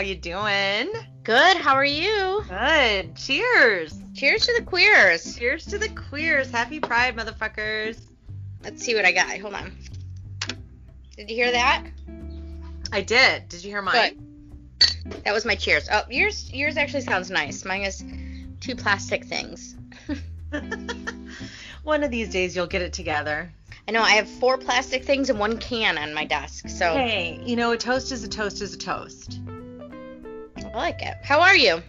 Nicole. Hi, Evie. How you doing? Good. How are you? Good. Cheers. Cheers to the queers. Cheers to the queers. Happy Pride, motherfuckers. Let's see what I got. Hold on. Did you hear that? I did. Did you hear mine? Good. That was my cheers. Oh, yours yours actually sounds nice. Mine is two plastic things. One of these days you'll get it together. I know I have four plastic things and one can on my desk. So Hey, you know a toast is a toast is a toast. I like it. How are you?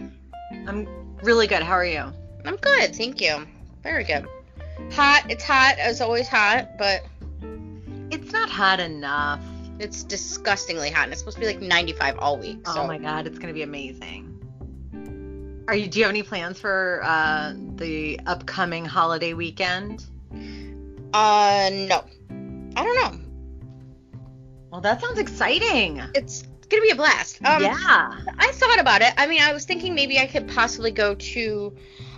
I'm really good. How are you? I'm good, thank you. Very good. Hot. It's hot. It's always hot, but It's not hot enough. it's disgustingly hot. And it's supposed to be like 95 all week. So Oh my god, it's gonna be amazing. Are you? Do you have any plans for uh, the upcoming holiday weekend? Uh, no. I don't know. Well, that sounds exciting. It's gonna be a blast. Um, yeah. I thought about it. I mean, I was thinking maybe I could possibly go to,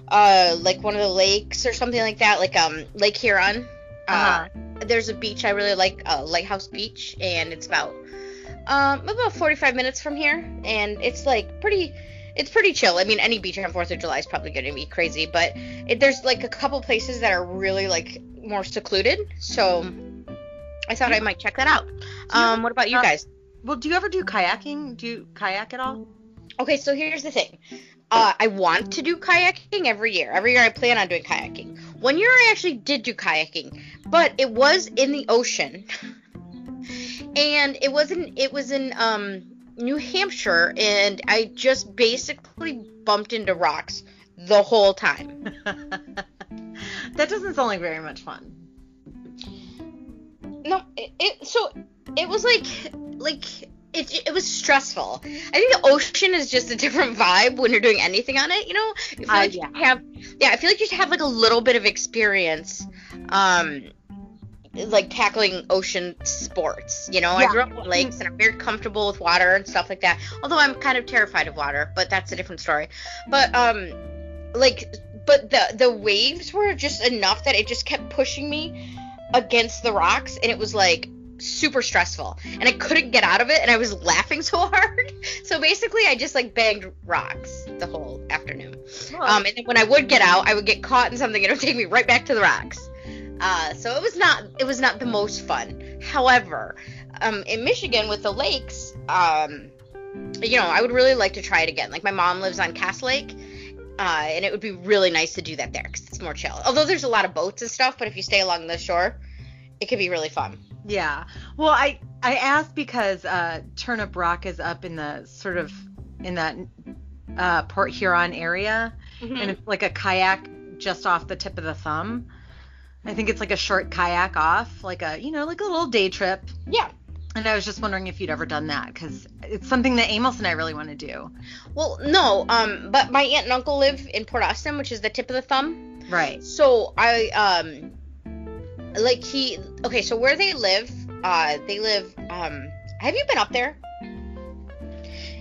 uh, like one of the lakes or something like that, like um Lake Huron. Uh-huh. Uh, there's a beach I really like, uh, Lighthouse Beach, and it's about um about 45 minutes from here, and it's like pretty. It's pretty chill. I mean, any beach on Fourth of July is probably going to be crazy, but it, there's like a couple places that are really like more secluded. So I thought I might check that out. Um, what about you Uh, guys? Well, do you ever do kayaking? Do you kayak at all? Okay, so here's the thing. Uh, I want to do kayaking every year. Every year I plan on doing kayaking. One year I actually did do kayaking, but it was in the ocean. and it wasn't it was in um New Hampshire and I just basically bumped into rocks the whole time. that doesn't sound like very much fun. No, it, it so it was like like it, it was stressful. I think the ocean is just a different vibe when you're doing anything on it. You know, I Uh, like yeah. have yeah, I feel like you should have like a little bit of experience, um, like tackling ocean sports. You know, I grew up on lakes and I'm very comfortable with water and stuff like that. Although I'm kind of terrified of water, but that's a different story. But um, like, but the the waves were just enough that it just kept pushing me against the rocks and it was like super stressful and I couldn't get out of it and I was laughing so hard. So basically I just like banged rocks the whole afternoon. Um and then when I would get out, I would get caught in something and it would take me right back to the rocks. Uh so it was not it was not the most fun. However, um in Michigan with the lakes, um you know, I would really like to try it again. Like my mom lives on Cass Lake. Uh, and it would be really nice to do that there because it's more chill. Although there's a lot of boats and stuff, but if you stay along the shore, it could be really fun. Yeah. Well, I I asked because uh, Turnip Rock is up in the sort of in that uh, Port Huron area, Mm-hmm. and it's like a kayak just off the tip of the thumb. I think it's like a short kayak off, like a you know like a little day trip. Yeah. And I was just wondering if you'd ever done that because it's something that Amos and I really want to do. Well, no. Um, but my aunt and uncle live in Port Austin, which is the tip of the thumb. Right. So I um, like he. Okay, so where they live, uh, they live. Um, have you been up there?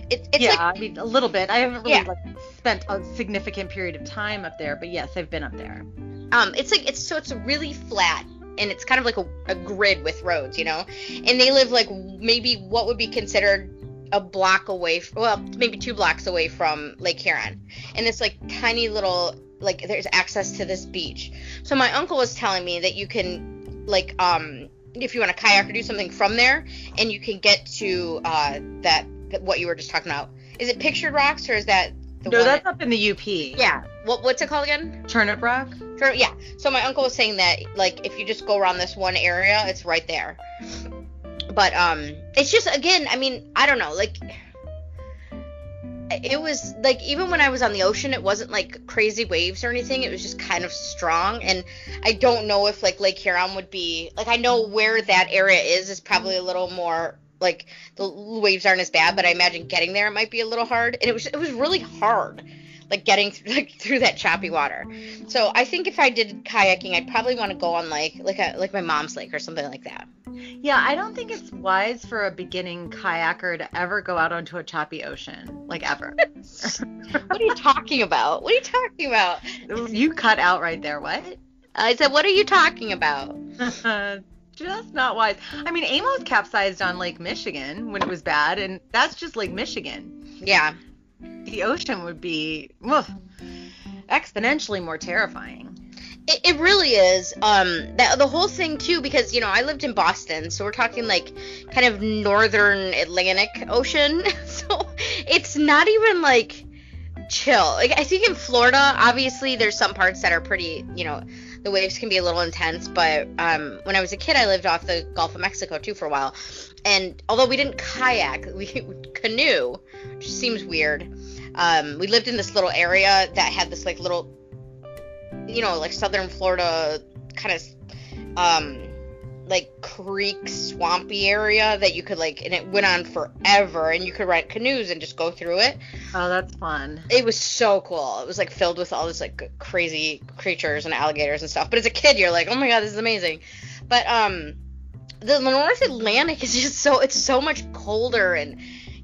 It, it's yeah, like I mean a little bit. I haven't really Yeah. like spent a significant period of time up there, but yes, I've been up there. um, it's like it's so it's really flat and it's kind of like a, a grid with roads, you know. And they live like maybe what would be considered a block away, well, maybe two blocks away from Lake Huron, and it's like tiny little like there's access to this beach. So my uncle was telling me that you can like um if you want to kayak or do something from there, and you can get to uh that what you were just talking about. Is it Pictured Rocks or is that the no, one? that's up in the UP. yeah. What what's it called again? Turnip Rock. Sure, yeah. So my uncle was saying that like if you just go around this one area, it's right there. But um it's just again, I mean, I don't know, like it was like even when I was on the ocean, it wasn't like crazy waves or anything. It was just kind of strong, and I don't know if like Lake Huron would be like I know where that area is is probably a mm-hmm. little more like the waves aren't as bad, but I imagine getting there it might be a little hard. And it was it was really hard, like getting through, like through that choppy water. So I think if I did kayaking, I'd probably want to go on like like a like my mom's lake or something like that. Yeah, I don't think it's wise for a beginning kayaker to ever go out onto a choppy ocean, like ever. What are you talking about? What are you talking about? you cut out right there. What? I said, what are you talking about? just not wise. I mean, Amos capsized on Lake Michigan when it was bad, and that's just Lake Michigan. Yeah. The ocean would be exponentially more terrifying. It, it really is. Um, that the whole thing too, because you know I lived in Boston, so we're talking like kind of northern Atlantic Ocean. so it's not even like chill. Like I think in Florida, obviously there's some parts that are pretty, you know, the waves can be a little intense. But um, when I was a kid, I lived off the Gulf of Mexico too for a while, and although we didn't kayak, we canoe, which seems weird. Um, we lived in this little area that had this like little you know, like southern Florida kind of um like creek swampy area that you could like and it went on forever and you could rent canoes and just go through it. Oh, that's fun. It was so cool. It was like filled with all this like crazy creatures and alligators and stuff. But as a kid you're like, "Oh my god, this is amazing." But um the North Atlantic is just so it's so much colder and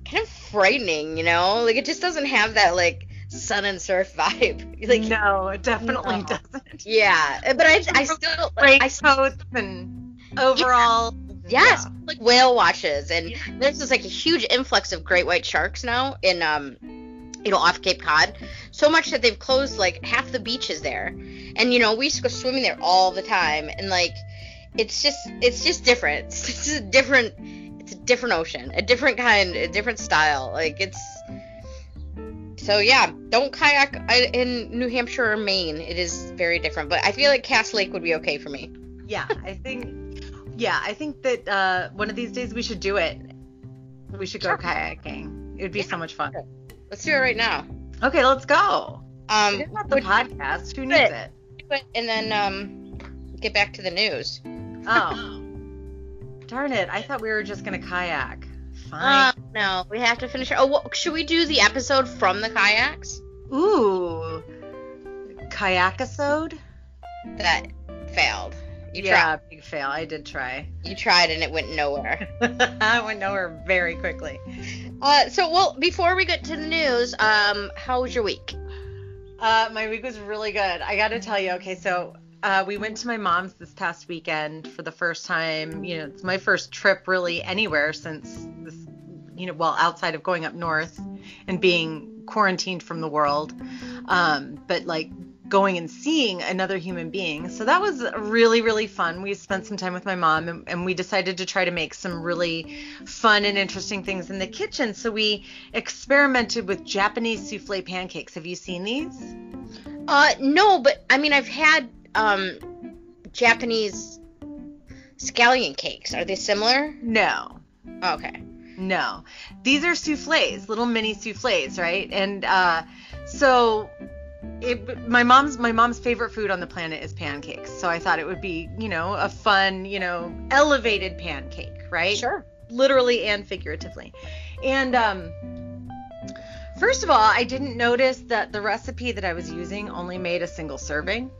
kind of frightening, you know? Like it just doesn't have that like sun and surf vibe. Like no, it definitely no. doesn't. Yeah, but I I still like I coats and overall. Yeah. Yes, yeah. like whale watches, and yeah. there's just like a huge influx of great white sharks now in um you know, off Cape Cod, so much that they've closed like half the beaches there. And you know, we used to go swimming there all the time, and like, it's just, it's just different. It's just a different, it's a different ocean, a different kind, a different style. Like, it's, so yeah, don't kayak in New Hampshire or Maine. It is very different, but I feel like Cass Lake would be okay for me. Yeah, I think. Yeah, I think that uh, one of these days we should do it. We should go sure. kayaking. It would be yeah. so much fun. Let's do it right now. Okay, let's go. Um, not the podcast. Who needs it? it? And then um, get back to the news. Oh. Darn it! I thought we were just gonna kayak. Fine. Uh, no, we have to finish. Oh, what, should we do the episode from the kayaks? Ooh, kayak episode. That failed. You yeah, tried. big fail. I did try. You tried and it went nowhere. I went nowhere very quickly. Uh, so well, before we get to the news, um, how was your week? Uh, my week was really good. I got to tell you. Okay, so uh, we went to my mom's this past weekend for the first time. You know, it's my first trip really anywhere since this, you know, well, outside of going up north and being quarantined from the world. Um, but like going and seeing another human being. So that was really, really fun. We spent some time with my mom and, and, we decided to try to make some really fun and interesting things in the kitchen. So we experimented with Japanese souffle pancakes. Have you seen these? Uh, no, but I mean, I've had um, Japanese scallion cakes. Are they similar? No. Oh, okay. No. These are souffles, little mini souffles, right? And uh, so it, my mom's my mom's favorite food on the planet is pancakes. So I thought it would be, you know, a fun, you know, elevated pancake, right? Sure. Literally and figuratively. And um first of all, I didn't notice that the recipe that I was using only made a single serving.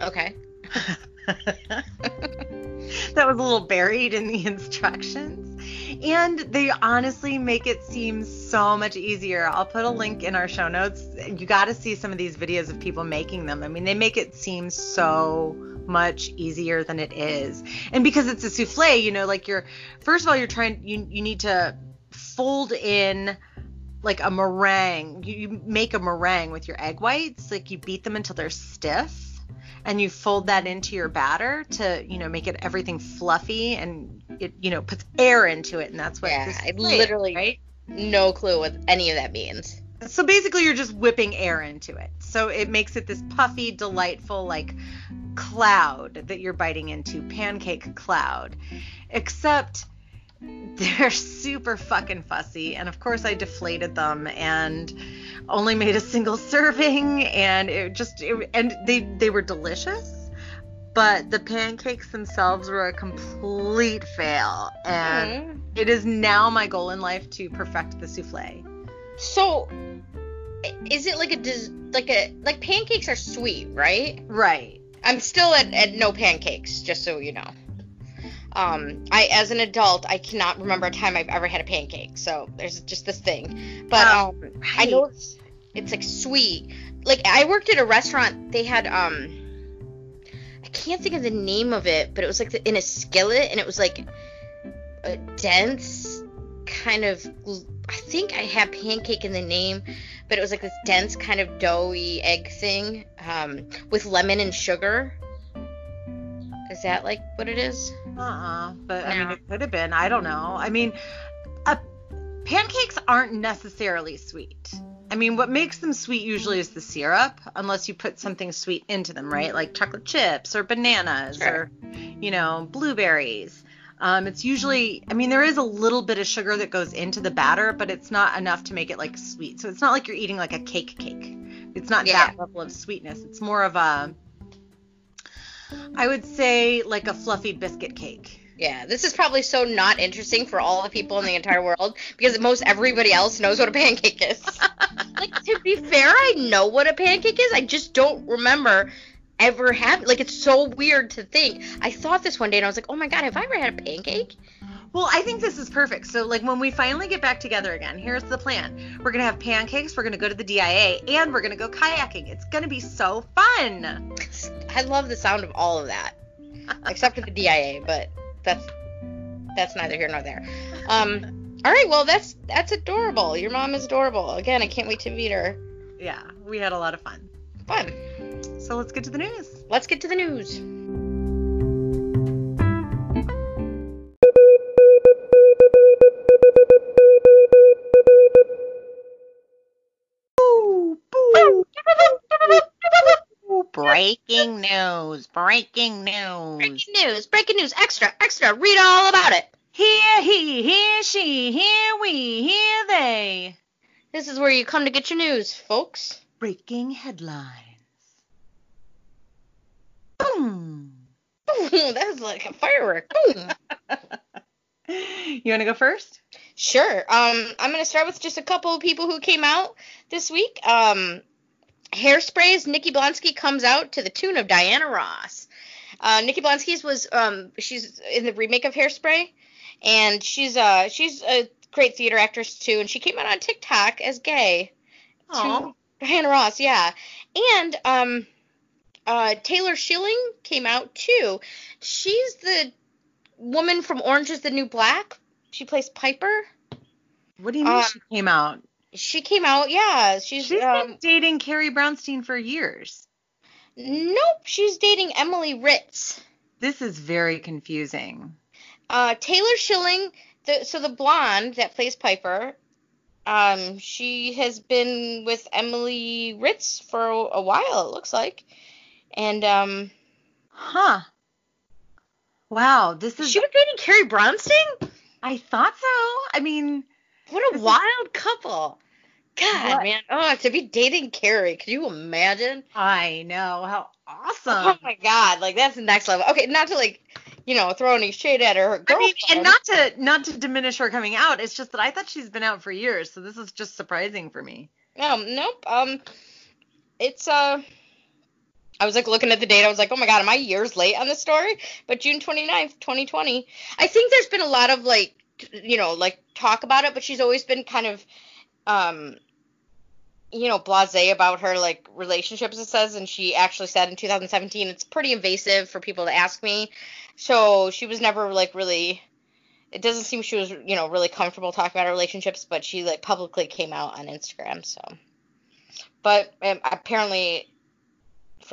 Okay. that was a little buried in the instructions. And they honestly make it seem so much easier. I'll put a link in our show notes. You got to see some of these videos of people making them. I mean, they make it seem so much easier than it is. And because it's a souffle, you know, like you're first of all you're trying you you need to fold in like a meringue. You, you make a meringue with your egg whites, like you beat them until they're stiff and you fold that into your batter to you know make it everything fluffy and it you know puts air into it and that's what yeah i literally right? no clue what any of that means. So basically you're just whipping air into it. So it makes it this puffy delightful like cloud that you're biting into pancake cloud except they're super fucking fussy and of course i deflated them and only made a single serving and it just it, and they they were delicious but the pancakes themselves were a complete fail and mm-hmm. it is now my goal in life to perfect the souffle. So is it like a like a like pancakes are sweet right? Right. I'm still at, at no pancakes just so you know um, I, as an adult, I cannot remember a time I've ever had a pancake. So there's just this thing. But oh, um, right. I know it's, it's like sweet. Like I worked at a restaurant. They had um, I can't think of the name of it, but it was like the, in a skillet, and it was like a dense kind of. I think I had pancake in the name, but it was like this dense kind of doughy egg thing um, with lemon and sugar. Is that like what it is? Uh-uh. But I mean, it could have been. I don't know. I mean, uh, pancakes aren't necessarily sweet. I mean, what makes them sweet usually is the syrup, unless you put something sweet into them, right? Like chocolate chips or bananas Sure. or, you know, blueberries. Um, it's usually, I mean, there is a little bit of sugar that goes into the batter, but it's not enough to make it like sweet. So it's not like you're eating like a cake cake. It's not Yeah. that level of sweetness. It's more of a, I would say like a fluffy biscuit cake. Yeah, this is probably so not interesting for all the people in the entire world because most everybody else knows what a pancake is. like to be fair, I know what a pancake is. I just don't remember ever having. Like it's so weird to think. I thought this one day and I was like, oh my god, have I ever had a pancake? Well, I think this is perfect. So, like, when we finally get back together again, here's the plan. We're going to have pancakes, we're going to go to the DIA, and we're going to go kayaking. It's going to be so fun. I love the sound of all of that, except for the DIA, but that's that's neither here nor there. Um, all right, well that's that's adorable. Your mom is adorable. Again, I can't wait to meet her. Yeah, we had a lot of fun. Fun. So, let's get to the news. Let's get to the news. Breaking news, breaking news. Breaking news, breaking news, extra, extra, read all about it. Here he, here she, here we, here they. This is where you come to get your news, folks. Breaking headlines. Boom. that was like a firework. Boom. You want to go first? Sure. Um, I'm gonna start with just a couple of people who came out this week. Um, Hairspray's Nikki Blonsky comes out to the tune of Diana Ross. Uh, Nikki Blonsky's was um, she's in the remake of Hairspray, and she's uh she's a great theater actress too, and she came out on TikTok as gay. Aw. to Diana Ross, yeah, and um, uh, Taylor Schilling came out too. She's the woman from Orange Is the New Black. She plays Piper. What do you mean Um, she came out? She came out, yeah. She's, She's um, been dating Carrie Brownstein for years. nope. She's dating Emily Ritz. This is very confusing. Uh, Taylor Schilling, the so the blonde that plays Piper, um, she has been with Emily Ritz for a, a while. It looks like, and um, Huh. Wow, this is she was dating Carrie Brownstein. I thought so. I mean, What a wild couple. God, What? man. Oh, to be dating Carrie. Can you imagine? I know how awesome. Oh my god, like that's the next level. Okay, not to like, you know, throw any shade at her I girlfriend. mean, and not to not to diminish her coming out. It's just that I thought she's been out for years, so this is just surprising for me. Um, nope. Um, it's uh, I was like looking at the date. I was like, oh my god, am I years late on this story? But June 29th, 2020. I think there's been a lot of like, you know, like talk about it, but she's always been kind of, um, you know, blasé about her like relationships. It says, and she actually said in 2017, it's pretty invasive for people to ask me. So she was never like really. It doesn't seem she was, you know, really comfortable talking about her relationships, but she like publicly came out on Instagram. So, but um, apparently,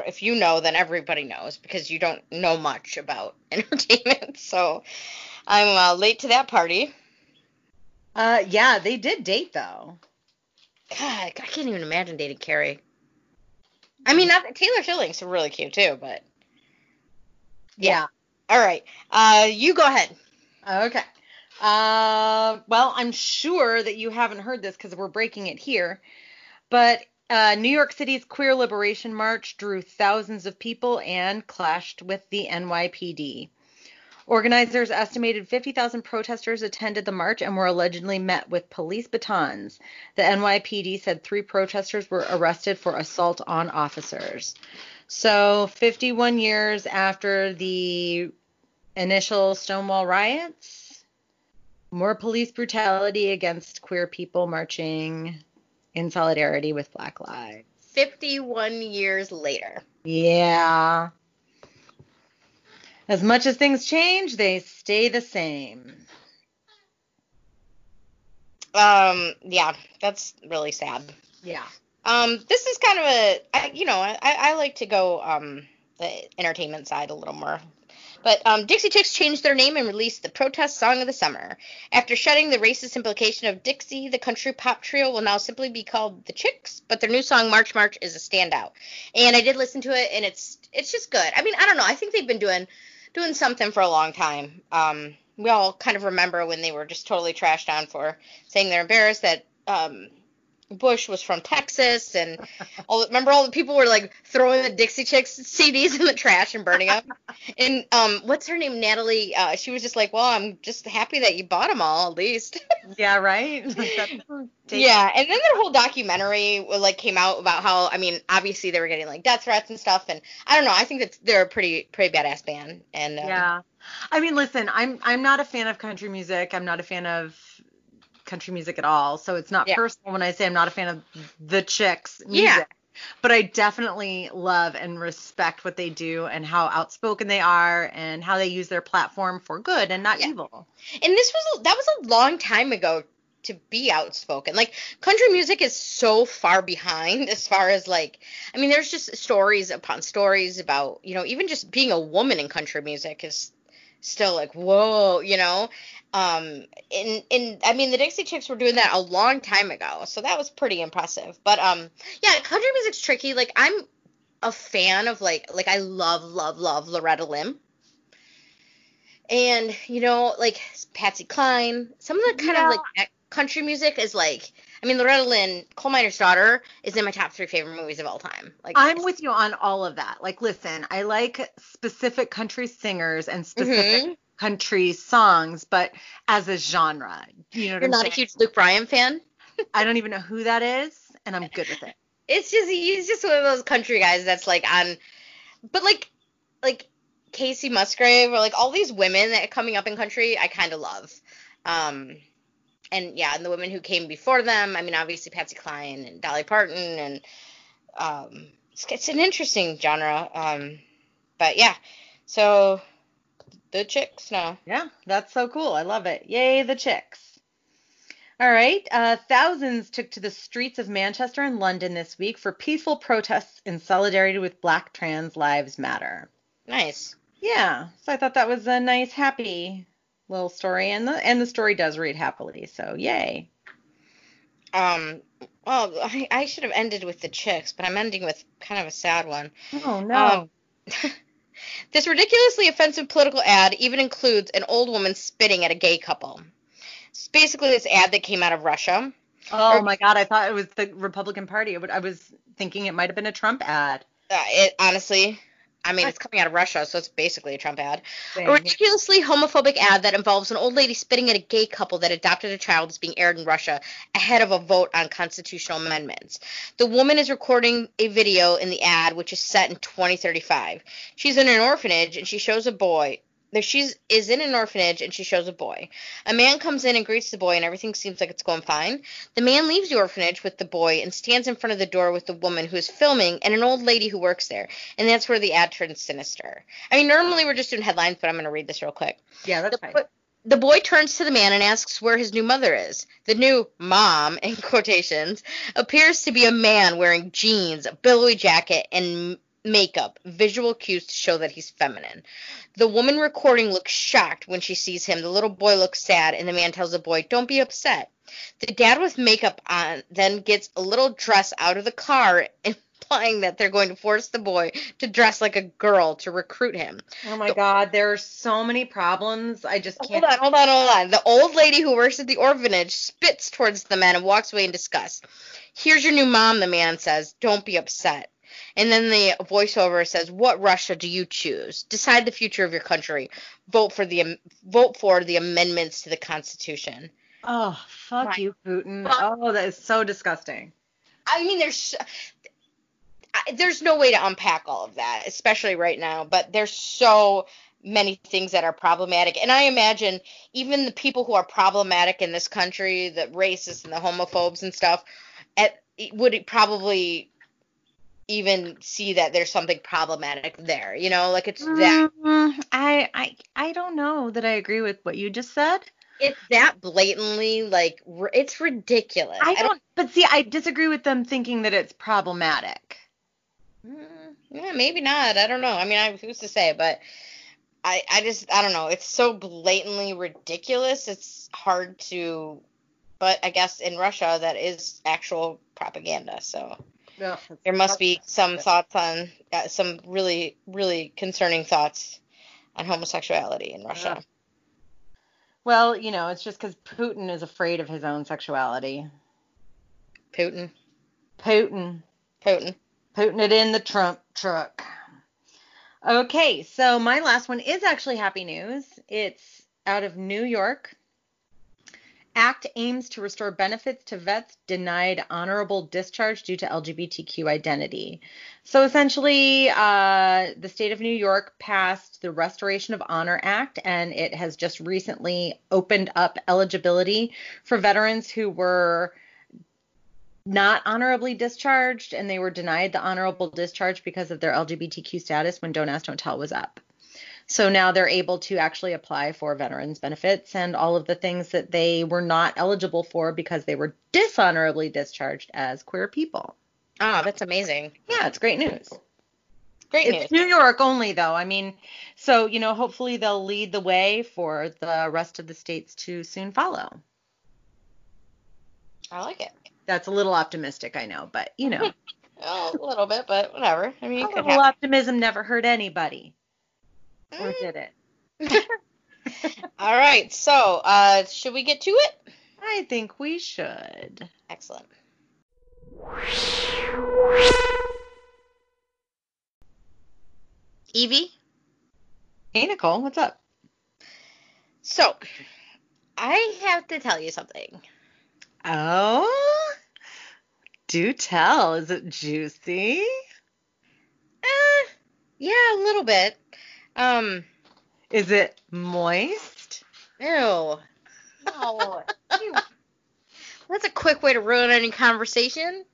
if you know, then everybody knows because you don't know much about entertainment. So, I'm uh, late to that party. Uh, yeah, they did date though. God, I can't even imagine dating Carrie. I mean, not, Taylor Schilling's really cute too, but Yeah. all right. Uh, you go ahead. Okay. Uh, well, I'm sure that you haven't heard this because we're breaking it here, but uh, New York City's Queer Liberation March drew thousands of people and clashed with the NYPD. Organizers estimated 50,000 protesters attended the march and were allegedly met with police batons. The NYPD said three protesters were arrested for assault on officers. So, 51 years after the initial Stonewall riots, more police brutality against queer people marching in solidarity with Black Lives. 51 years later. Yeah. As much as things change, they stay the same. Um, yeah, that's really sad. Yeah. Um, this is kind of a, I, you know, I, I like to go um the entertainment side a little more. But um, Dixie Chicks changed their name and released the protest song of the summer. After shedding the racist implication of Dixie, the country pop trio will now simply be called the Chicks. But their new song March March is a standout, and I did listen to it, and it's it's just good. I mean, I don't know. I think they've been doing doing something for a long time. Um, we all kind of remember when they were just totally trashed on for saying they're embarrassed that um, Bush was from Texas, and all remember all the people were like throwing the Dixie Chicks CDs in the trash and burning them. and um, what's her name, Natalie? Uh, she was just like, "Well, I'm just happy that you bought them all, at least." yeah, right. yeah, and then their whole documentary like came out about how I mean, obviously they were getting like death threats and stuff, and I don't know. I think that they're a pretty pretty badass band, and um, yeah. I mean, listen, I'm I'm not a fan of country music. I'm not a fan of country music at all. So it's not yeah. personal when I say I'm not a fan of the chicks music. Yeah. But I definitely love and respect what they do and how outspoken they are and how they use their platform for good and not yeah. evil. And this was that was a long time ago to be outspoken. Like country music is so far behind as far as like I mean there's just stories upon stories about, you know, even just being a woman in country music is still like whoa, you know. Um, and and I mean the Dixie Chicks were doing that a long time ago, so that was pretty impressive. But um, yeah, country music's tricky. Like I'm a fan of like like I love love love Loretta Lynn. And you know, like Patsy Cline, some of the kind yeah. of like country music is like I mean, Loretta Lynn, Coal Miner's Daughter, is in my top three favorite movies of all time. Like, I'm with you on all of that. Like, listen, I like specific country singers and specific mm-hmm country songs, but as a genre. You know what You're I'm not saying? a huge Luke Bryan fan? I don't even know who that is, and I'm good with it. It's just he's just one of those country guys that's like on, but like like Kacey Musgrave or like all these women that are coming up in country, I kind of love. Um, and yeah, and the women who came before them. I mean, obviously Patsy Cline and Dolly Parton, and um, it's, it's an interesting genre. Um, but yeah, so the chicks now. Yeah, that's so cool. I love it. Yay, the chicks. All right. Uh, thousands took to the streets of Manchester and London this week for peaceful protests in solidarity with Black Trans Lives Matter. Nice. Yeah. So I thought that was a nice, happy little story, and the and the story does read happily. So yay. Um. Well, I, I should have ended with the chicks, but I'm ending with kind of a sad one. Oh no. Um, This ridiculously offensive political ad even includes an old woman spitting at a gay couple. It's basically this ad that came out of Russia. Oh or, my god, I thought it was the Republican Party. I was thinking it might have been a Trump ad. Uh, it honestly, I mean, it's coming out of Russia, so it's basically a Trump ad. A ridiculously homophobic ad that involves an old lady spitting at a gay couple that adopted a child is being aired in Russia ahead of a vote on constitutional amendments. The woman is recording a video in the ad, which is set in 2035. She's in an orphanage and she shows a boy, there she is in an orphanage and she shows a boy. A man comes in and greets the boy and everything seems like it's going fine. The man leaves the orphanage with the boy and stands in front of the door with the woman who is filming and an old lady who works there. And that's where the ad turns sinister. I mean, normally we're just doing headlines, but I'm going to read this real quick. Yeah, that's the, fine. The boy turns to the man and asks where his new mother is. The new mom, in quotations, appears to be a man wearing jeans, a billowy jacket, and makeup, visual cues to show that he's feminine. The woman recording looks shocked when she sees him. The little boy looks sad, and the man tells the boy, Don't be upset. The dad with makeup on then gets a little dress out of the car, implying that they're going to force the boy to dress like a girl to recruit him. Oh my the, God, there are so many problems. I just can't. Hold on, hold on, hold on. The old lady who works at the orphanage spits towards the man and walks away in disgust. Here's your new mom, the man says. Don't be upset. And then the voiceover says, "What Russia do you choose? Decide the future of your country. Vote for the vote for the amendments to the Constitution." Oh, fuck My you, Putin. Fuck. Oh, that is so disgusting. I mean, there's there's no way to unpack all of that, especially right now. But there's so many things that are problematic, and I imagine even the people who are problematic in this country, the racists and the homophobes and stuff, at would probably even see that there's something problematic there. You know, like it's that Mm, I I I don't know that I agree with what you just said. it's that blatantly like r- it's ridiculous. I don't. But see, I disagree with them thinking that it's problematic. Mm, yeah, maybe not. I don't know. I mean, I who's to say, but I I just I don't know. It's so blatantly ridiculous. It's hard to but I guess in Russia that is actual propaganda. So there must be some thoughts on uh, some really really concerning thoughts on homosexuality in Russia. Well, you know, it's just because Putin is afraid of his own sexuality. Putin. Putin. Putin. Putting it in the Trump truck. Okay, so my last one is actually happy news. It's out of New York. ACT aims to restore benefits to vets denied honorable discharge due to LGBTQ identity. So essentially, uh, the state of New York passed the Restoration of Honor Act, and it has just recently opened up eligibility for veterans who were not honorably discharged and they were denied the honorable discharge because of their LGBTQ status when Don't Ask, Don't Tell was up. So now they're able to actually apply for veterans benefits and all of the things that they were not eligible for because they were dishonorably discharged as queer people. Oh, that's amazing. Yeah, it's great news. Great news. It's. New York only though. I mean, so you know, hopefully they'll lead the way for the rest of the states to soon follow. I like it. That's a little optimistic, I know, but you know, Oh, a little bit, but whatever. I mean, a little happen. optimism never hurt anybody. Or Mm. did it? All right. So, uh, should we get to it? I think we should. Excellent. Evie, Hey Nicole, what's up? so I have to tell you something. Oh, do tell. Is it juicy? Uh, yeah, a little bit. Um, Is it moist? ew. No. Ew. That's a quick way to ruin any conversation.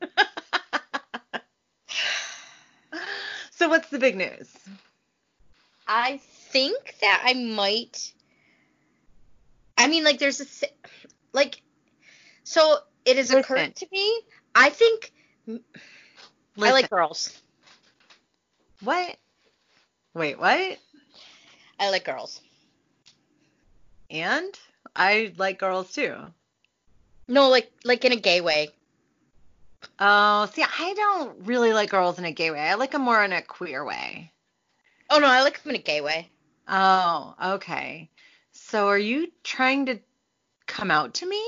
So what's the big news? I think that I might. I mean, like, there's a th- like, so it has Listen. occurred to me. I think I like girls. what? Wait, what? I like girls. And I like girls too. No, like, like in a gay way. Oh, see, I don't really like girls in a gay way. I like them more in a queer way. Oh no, I like them in a gay way. Oh, okay. So are you trying to come out to me?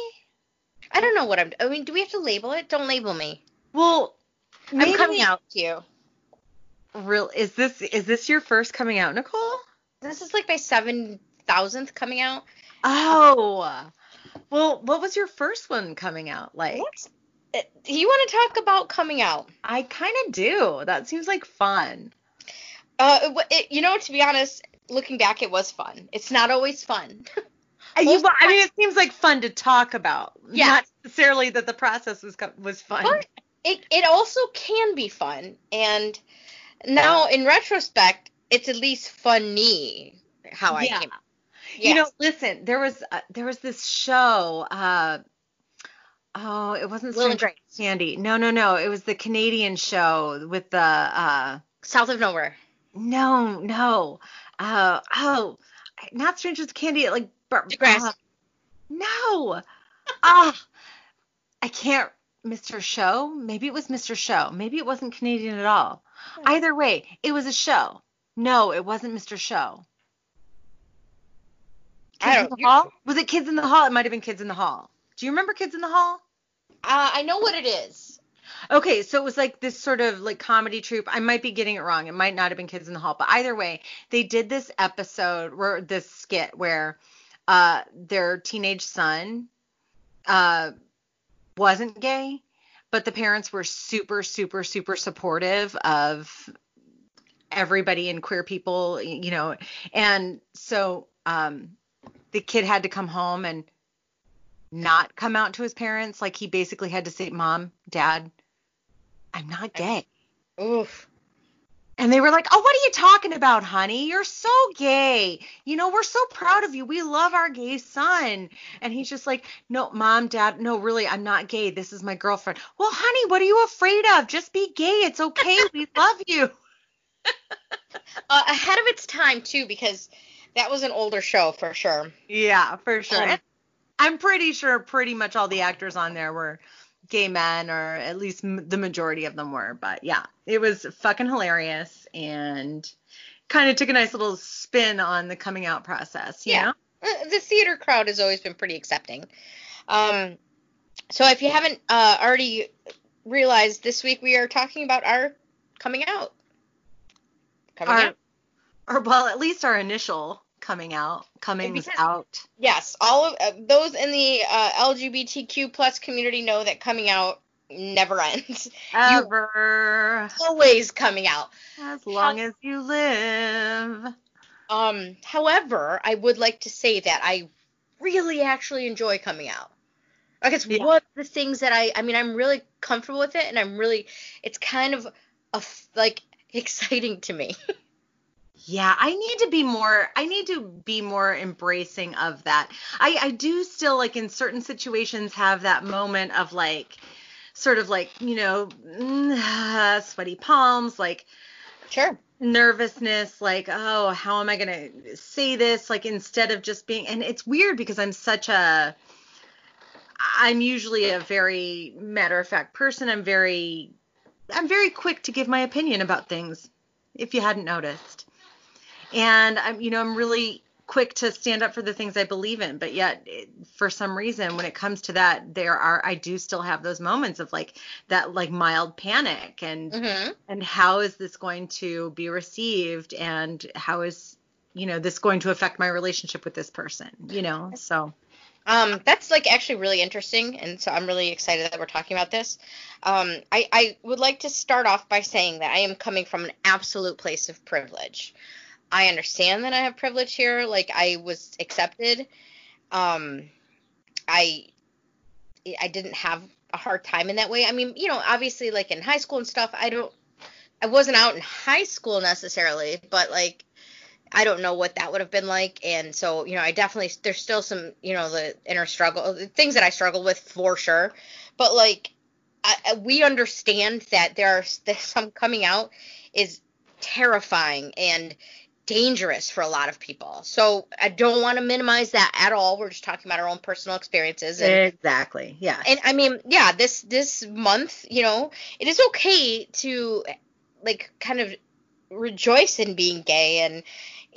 I don't know what I'm. I mean, do we have to label it? Don't label me. Well, I'm coming out to you. Real is this is this your first coming out, Nicole? This is like my seven thousandth coming out. Oh. Well, what was your first one coming out like? What? You want to talk about coming out? I kind of do. That seems like fun. Uh, it, you know, to be honest, looking back, it was fun. It's not always fun. You- well, I mean, it seems like fun to talk about. Yeah. Not necessarily that the process was was fun. But it it also can be fun, and now in retrospect, it's at least funny how I Yeah. came out. You know, listen, there was uh, there was this show. Uh, oh, it wasn't Will and Stranger Candy. No, no, no. It was the Canadian show with the. Uh, South of Nowhere. no, no. Uh, oh, not Strangers with Candy. Like Degrassi. uh, no. Ah, I can't. Mr. Show. Maybe it was Mr. Show. Maybe it wasn't Canadian at all. Hmm. Either way, it was a show. No, it wasn't Mr. Show. Kids in the you- Hall? Was it Kids in the Hall? It might have been Kids in the Hall. Do you remember Kids in the Hall? Uh, I know what it is. Okay, so it was like this sort of like comedy troupe. I might be getting it wrong. It might not have been Kids in the Hall, but either way, they did this episode where this skit where uh their teenage son uh wasn't gay, but the parents were super super super supportive of everybody and queer people, you know. And so um the kid had to come home and not come out to his parents like he basically had to say mom dad i'm not gay Oof. And they were like, "Oh, what are you talking about, honey? You're so gay. You know, we're so proud of you. We love our gay son." And he's just like, "No, mom, dad, no, really, I'm not gay. This is my girlfriend." Well, honey, what are you afraid of? Just be gay. It's okay. We love you. uh, ahead of its time too, because that was an older show for sure. Yeah, for sure. Um, I'm pretty sure pretty much all the actors on there were gay men, or at least m- the majority of them were. But yeah, it was fucking hilarious and kind of took a nice little spin on the coming out process. You Yeah. know? Uh, The theater crowd has always been pretty accepting. Um, so if you haven't uh, already realized, this week we are talking about our coming out. Coming Our- out. Or well, at least our initial coming out, comings Because- out. Yes, all of uh, those in the uh, LGBTQ plus community know that coming out never ends. Ever. Always coming out. As long as you live. Um, however, I would like to say that I really actually enjoy coming out. Like it's Yeah. one of the things that I I mean I'm really comfortable with it and I'm really it's kind of a like exciting to me. Yeah, I need to be more I need to be more embracing of that. I I do still like in certain situations have that moment of like sort of like, you know, mm, sweaty palms, like sure. nervousness like oh how am i going to say this like instead of just being and it's weird because i'm such a i'm usually a very matter of fact person i'm very i'm very quick to give my opinion about things if you hadn't noticed and i'm you know i'm really quick to stand up for the things i believe in but yet it, for some reason when it comes to that there are i do still have those moments of like that like mild panic and Mhm. and how is this going to be received and how is you know this going to affect my relationship with this person you know so Um, that's like actually really interesting, and so I'm really excited that we're talking about this. Um, I, I would like to start off by saying that I am coming from an absolute place of privilege. I understand that I have privilege here, like I was accepted. Um, I I didn't have a hard time in that way. I mean, you know, obviously like in high school and stuff, I don't I wasn't out in high school necessarily, but like I don't know what that would have been like. And so, you know, I definitely, there's still some, you know, the inner struggle, things that I struggle with for sure. But like, I, we understand that there are there's some coming out is terrifying and dangerous for a lot of people. So I don't want to minimize that at all. We're just talking about our own personal experiences. And, exactly yeah and I mean, yeah, this this month, you know, it is okay to like kind of rejoice in being gay and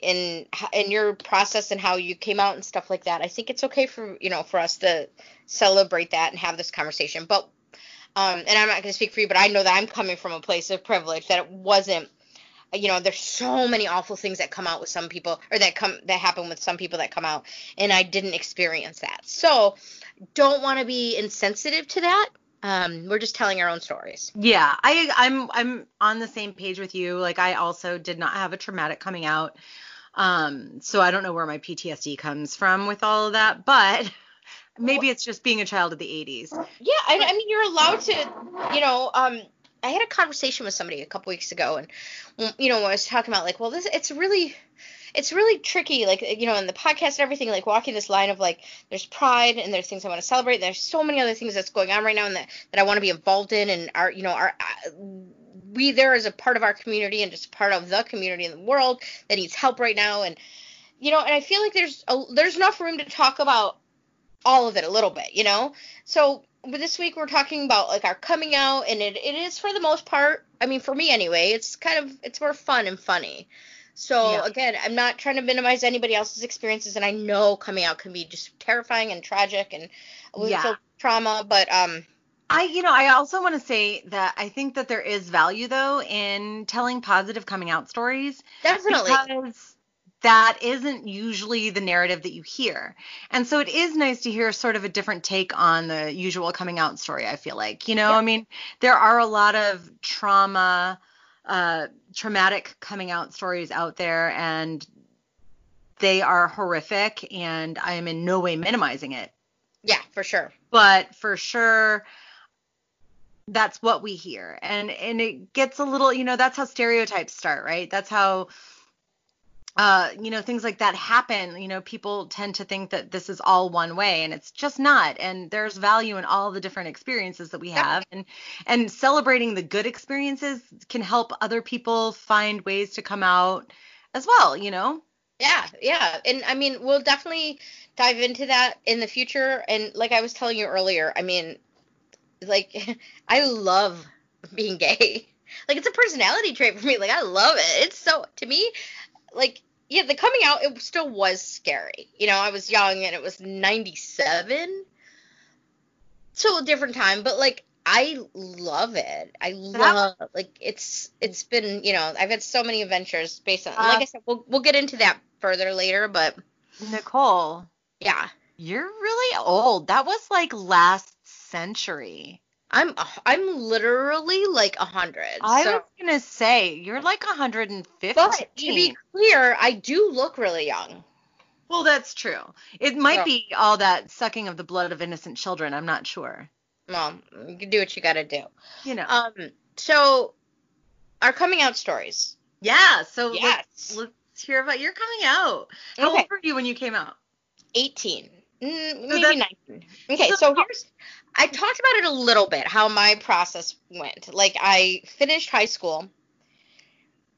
in in your process and how you came out and stuff like that. I think it's okay for you know for us to celebrate that and have this conversation. But um, and I'm not going to speak for you, but I know that I'm coming from a place of privilege that it wasn't. You know, there's so many awful things that come out with some people, or that come that happen with some people that come out, and I didn't experience that. So, don't want to be insensitive to that. Um, we're just telling our own stories. yeah i i'm i'm on the same page with you like i also did not have a traumatic coming out um so i don't know where my ptsd comes from with all of that but maybe it's just being a child of the 80s Yeah, I, I mean, you're allowed to, you know, um, I had a conversation with somebody a couple weeks ago, and you know, I was talking about like, well, this it's really, it's really tricky, like you know, in the podcast and everything, like walking this line of like, there's pride and there's things I want to celebrate. And there's so many other things that's going on right now, and that that I want to be involved in, and our, you know, our. We there as a part of our community and just part of the community in the world that needs help right now and you know and i feel like there's a, there's enough room to talk about all of it a little bit you know so but this week we're talking about like our coming out and it, it is for the most part i mean for me anyway it's kind of it's more fun and funny so Yeah. again i'm not trying to minimize anybody else's experiences and i know coming out can be just terrifying and tragic and with Yeah. trauma but um I, you know, I also want to say that I think that there is value though in telling positive coming out stories definitely because that isn't usually the narrative that you hear. And so it is nice to hear sort of a different take on the usual coming out story, I feel like. You know, Yeah. I mean, there are a lot of trauma, uh, traumatic coming out stories out there and they are horrific and I am in no way minimizing it yeah for sure but for sure that's what we hear and and it gets a little you know that's how stereotypes start right that's how uh, you know, things like that happen. You know, people tend to think that this is all one way, and it's just not. And there's value in all the different experiences that we have, and and celebrating the good experiences can help other people find ways to come out as well. You know. Yeah, yeah, and I mean, we'll definitely dive into that in the future. And like I was telling you earlier, I mean, like I love being gay. Like it's a personality trait for me. Like I love it. It's so to me, like yeah, the coming out it still was scary. You know, I was young and it was 97. So a different time, but like I love it. I love like it's it's been, you know, I've had so many adventures based on uh, like I said, we'll we'll get into that further later, but Nicole. Yeah. You're really old. That was like last century. I'm I'm literally like a hundred. I so. was gonna say you're like a hundred and fifty. But to be clear, I do look really young. Well, that's true. It might so. be all that sucking of the blood of innocent children. I'm not sure. Well, you can do what you gotta do. You know. Um. So, our coming out stories. Yeah. So yes. let's, let's hear about your coming out. How okay. old were you when you came out? Eighteen. Mm, maybe so 19. Okay, so, so here's I talked about it a little bit how my process went. Like I finished high school,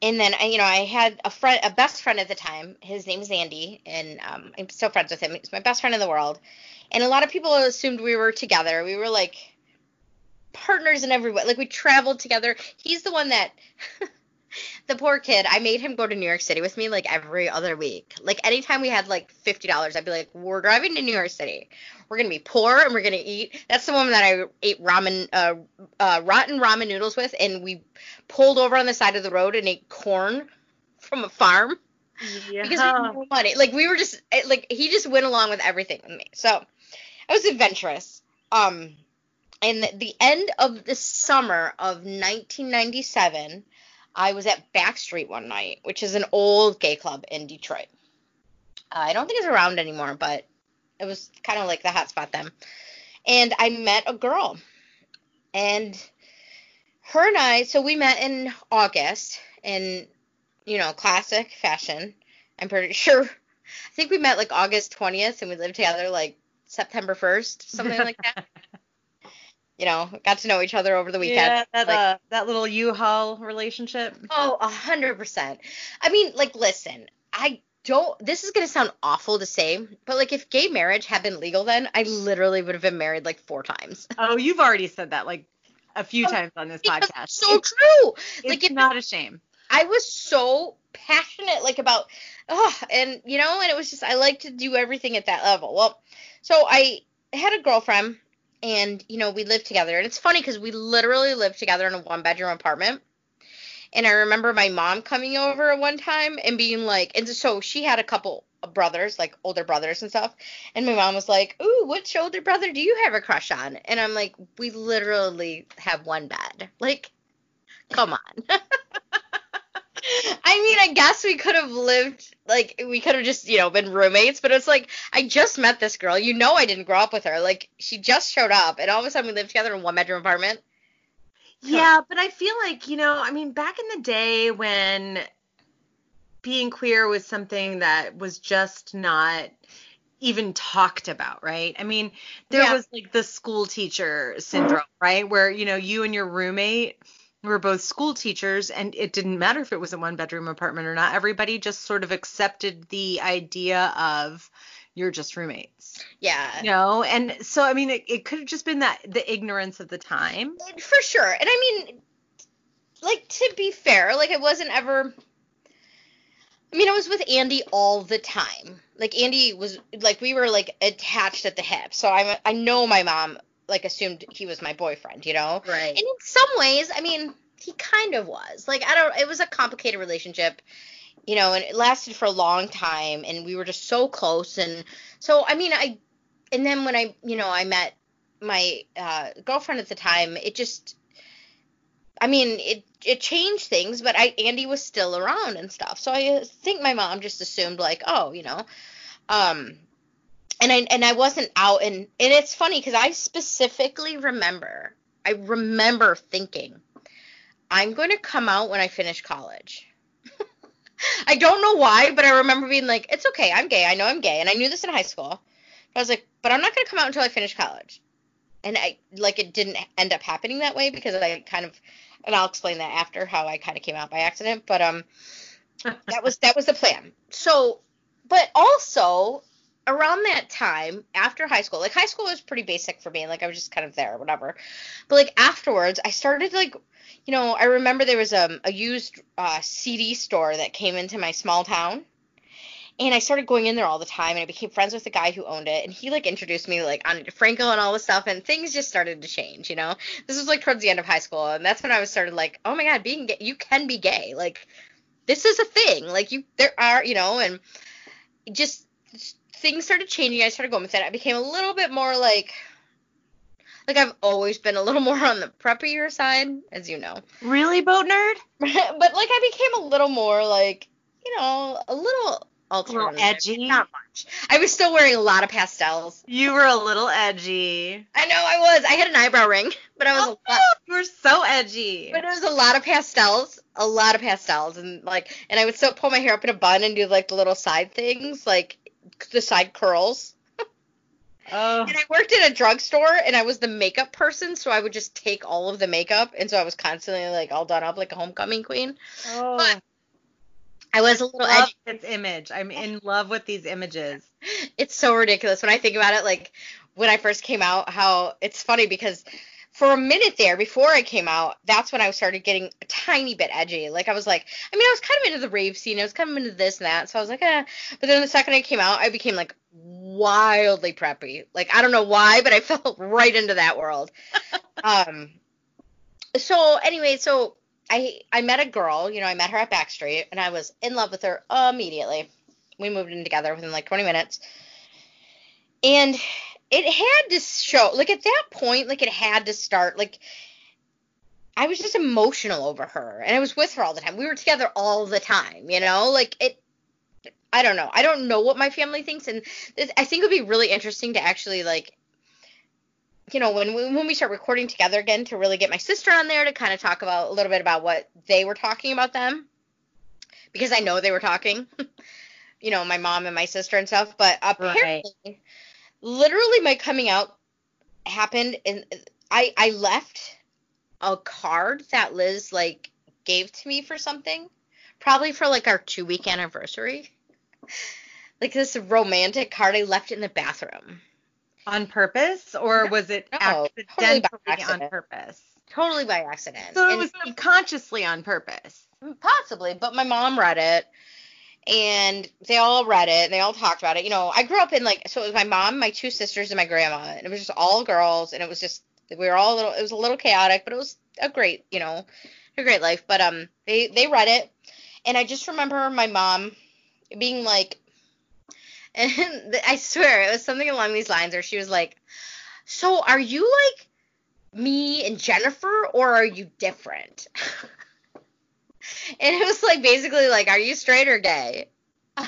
and then you know I had a friend, a best friend at the time. His name is Andy, and um, I'm still friends with him. He's my best friend in the world. And a lot of people assumed we were together. We were like partners in every way. Like we traveled together. He's the one that the poor kid, I made him go to New York City with me like every other week. Like anytime we had like fifty dollars, I'd be like, "We're driving to New York City. We're gonna be poor and we're gonna eat." That's the woman that I ate ramen, uh, uh, rotten ramen noodles with, and we pulled over on the side of the road and ate corn from a farm yeah. because we had no money. Like we were just like he just went along with everything with me. So I was adventurous. Um, and the end of the summer of 1997 I was at Backstreet one night, which is an old gay club in Detroit. Uh, I don't think it's around anymore, but it was kind of like the hot spot then. And I met a girl. And her and I, so we met in August in, you know, classic fashion. I'm pretty sure. I think we met like August 20th and we lived together like September 1st, something like that. you know, got to know each other over the weekend. Yeah, that like, uh, that little U-Haul relationship. Oh, a hundred percent. I mean, like, listen, I don't. This is gonna sound awful to say, but like, if gay marriage had been legal then, I literally would have been married like four times. Oh, you've already said that like a few oh, times on this podcast. So it's, true. It's like, it's not a shame. I was so passionate, like about, oh, and you know, and it was just I like to do everything at that level. Well, so I had a girlfriend and you know we lived together. And it's funny because we literally lived together in a one bedroom apartment. And i remember my mom coming over one time and being like and so she had a couple of brothers like older brothers and stuff. And my mom was like ooh which older brother do you have a crush on? And i'm like we literally have one bed. Like come on I mean, I guess we could have lived like we could have just, you know, been roommates, but it's like I just met this girl. You know I didn't grow up with her. Like she just showed up and all of a sudden we lived together in one bedroom apartment. Yeah, but I feel like, you know, I mean, back in the day when being queer was something that was just not even talked about, right? I mean, there yeah. was like the school teacher syndrome, right? Where, you know, you and your roommate we were both school teachers and it didn't matter if it was a one bedroom apartment or not. Everybody just sort of accepted the idea of you're just roommates. Yeah. You know? And so i mean it, it could have just been that the ignorance of the time. Uh, for sure. And i mean like to be fair like it wasn't ever I mean, I was with Andy all the time. Like Andy was like we were like attached at the hip. So I I know my mom like assumed he was my boyfriend, you know? Right. And in some ways, I mean, he kind of was. Like I don't it was a complicated relationship, you know, and it lasted for a long time and we were just so close and so I mean, I and then when I, you know, I met my uh, girlfriend at the time, it just I mean, it it changed things, but I Andy was still around and stuff. So I think my mom just assumed like, oh, you know, um and I and I wasn't out and and it's funny because I specifically remember I remember thinking, I'm going to come out when I finish college. I don't know why, but I remember being like, it's okay, I'm gay. I know I'm gay. And I knew this in high school. I was like, but I'm not going to come out until I finish college. And I, like, it didn't end up happening that way because I kind of, and I'll explain that after how I kind of came out by accident. But, um, that was, that was the plan. So, but also around that time after high school, like high school was pretty basic for me. Like I was just kind of there, whatever. But like afterwards, I started like you know, I remember there was a, a used uh, CD store that came into my small town. And I started going in there all the time, and I became friends with the guy who owned it, and he like introduced me like Ani DiFranco and all this stuff, and things just started to change. You know, this was like towards the end of high school, and that's when I was started like, oh my god, being gay, you can be gay, like this is a thing, like you there are, you know, and just things started changing. I started going with it. I became a little bit more like like I've always been a little more on the preppier side, as you know. Really, boat nerd? but like I became a little more like, you know, a little alternative. A little edgy. Not much. I was still wearing a lot of pastels. You were a little edgy. I know I was. I had an eyebrow ring, but I was oh, a lot. You were so edgy. But it was a lot of pastels, a lot of pastels, and like, and I would still pull my hair up in a bun and do like the little side things, like the side curls. Oh. And I worked at a drugstore and I was the makeup person, so I would just take all of the makeup and so I was constantly like all done up like a homecoming queen. Oh. But I was a little love edgy. its image. I'm in love with these images. It's so ridiculous when I think about it like when I first came out how it's funny because for a minute there before I came out, that's when I started getting a tiny bit edgy. Like I was like, I mean, I was kind of into the rave scene. I was kind of into this and that. So I was like, eh. But then the second I came out, I became like wildly preppy. Like I don't know why, but I fell right into that world. um. So anyway, so I I met a girl. You know, I met her at Backstreet, and I was in love with her immediately. We moved in together within like 20 minutes. And it had to show like at that point like it had to start like I was just emotional over her and I was with her all the time. We were together all the time, you know? Like it I don't know. I don't know what my family thinks and this, I think it would be really interesting to actually like you know, when we, when we start recording together again to really get my sister on there to kind of talk about a little bit about what they were talking about them because I know they were talking. you know, my mom and my sister and stuff, but apparently right literally my coming out happened and I I left a card that Liz like gave to me for something, probably for like our two week anniversary. Like this romantic card I left in the bathroom. On purpose, or was it no, accidentally totally on purpose? Totally by accident. So it and was subconsciously on purpose. Possibly, but my mom read it and they all read it and they all talked about it. You know, I grew up in like so it was my mom, my two sisters, and my grandma, and it was just all girls, and it was just we were all a little. It was a little chaotic, but it was a great, you know, a great life. But um, they they read it, and I just remember my mom being like, and I swear it was something along these lines, where she was like, "So are you like?" me and Jennifer, or are you different? and it was like basically like, are you straight or gay?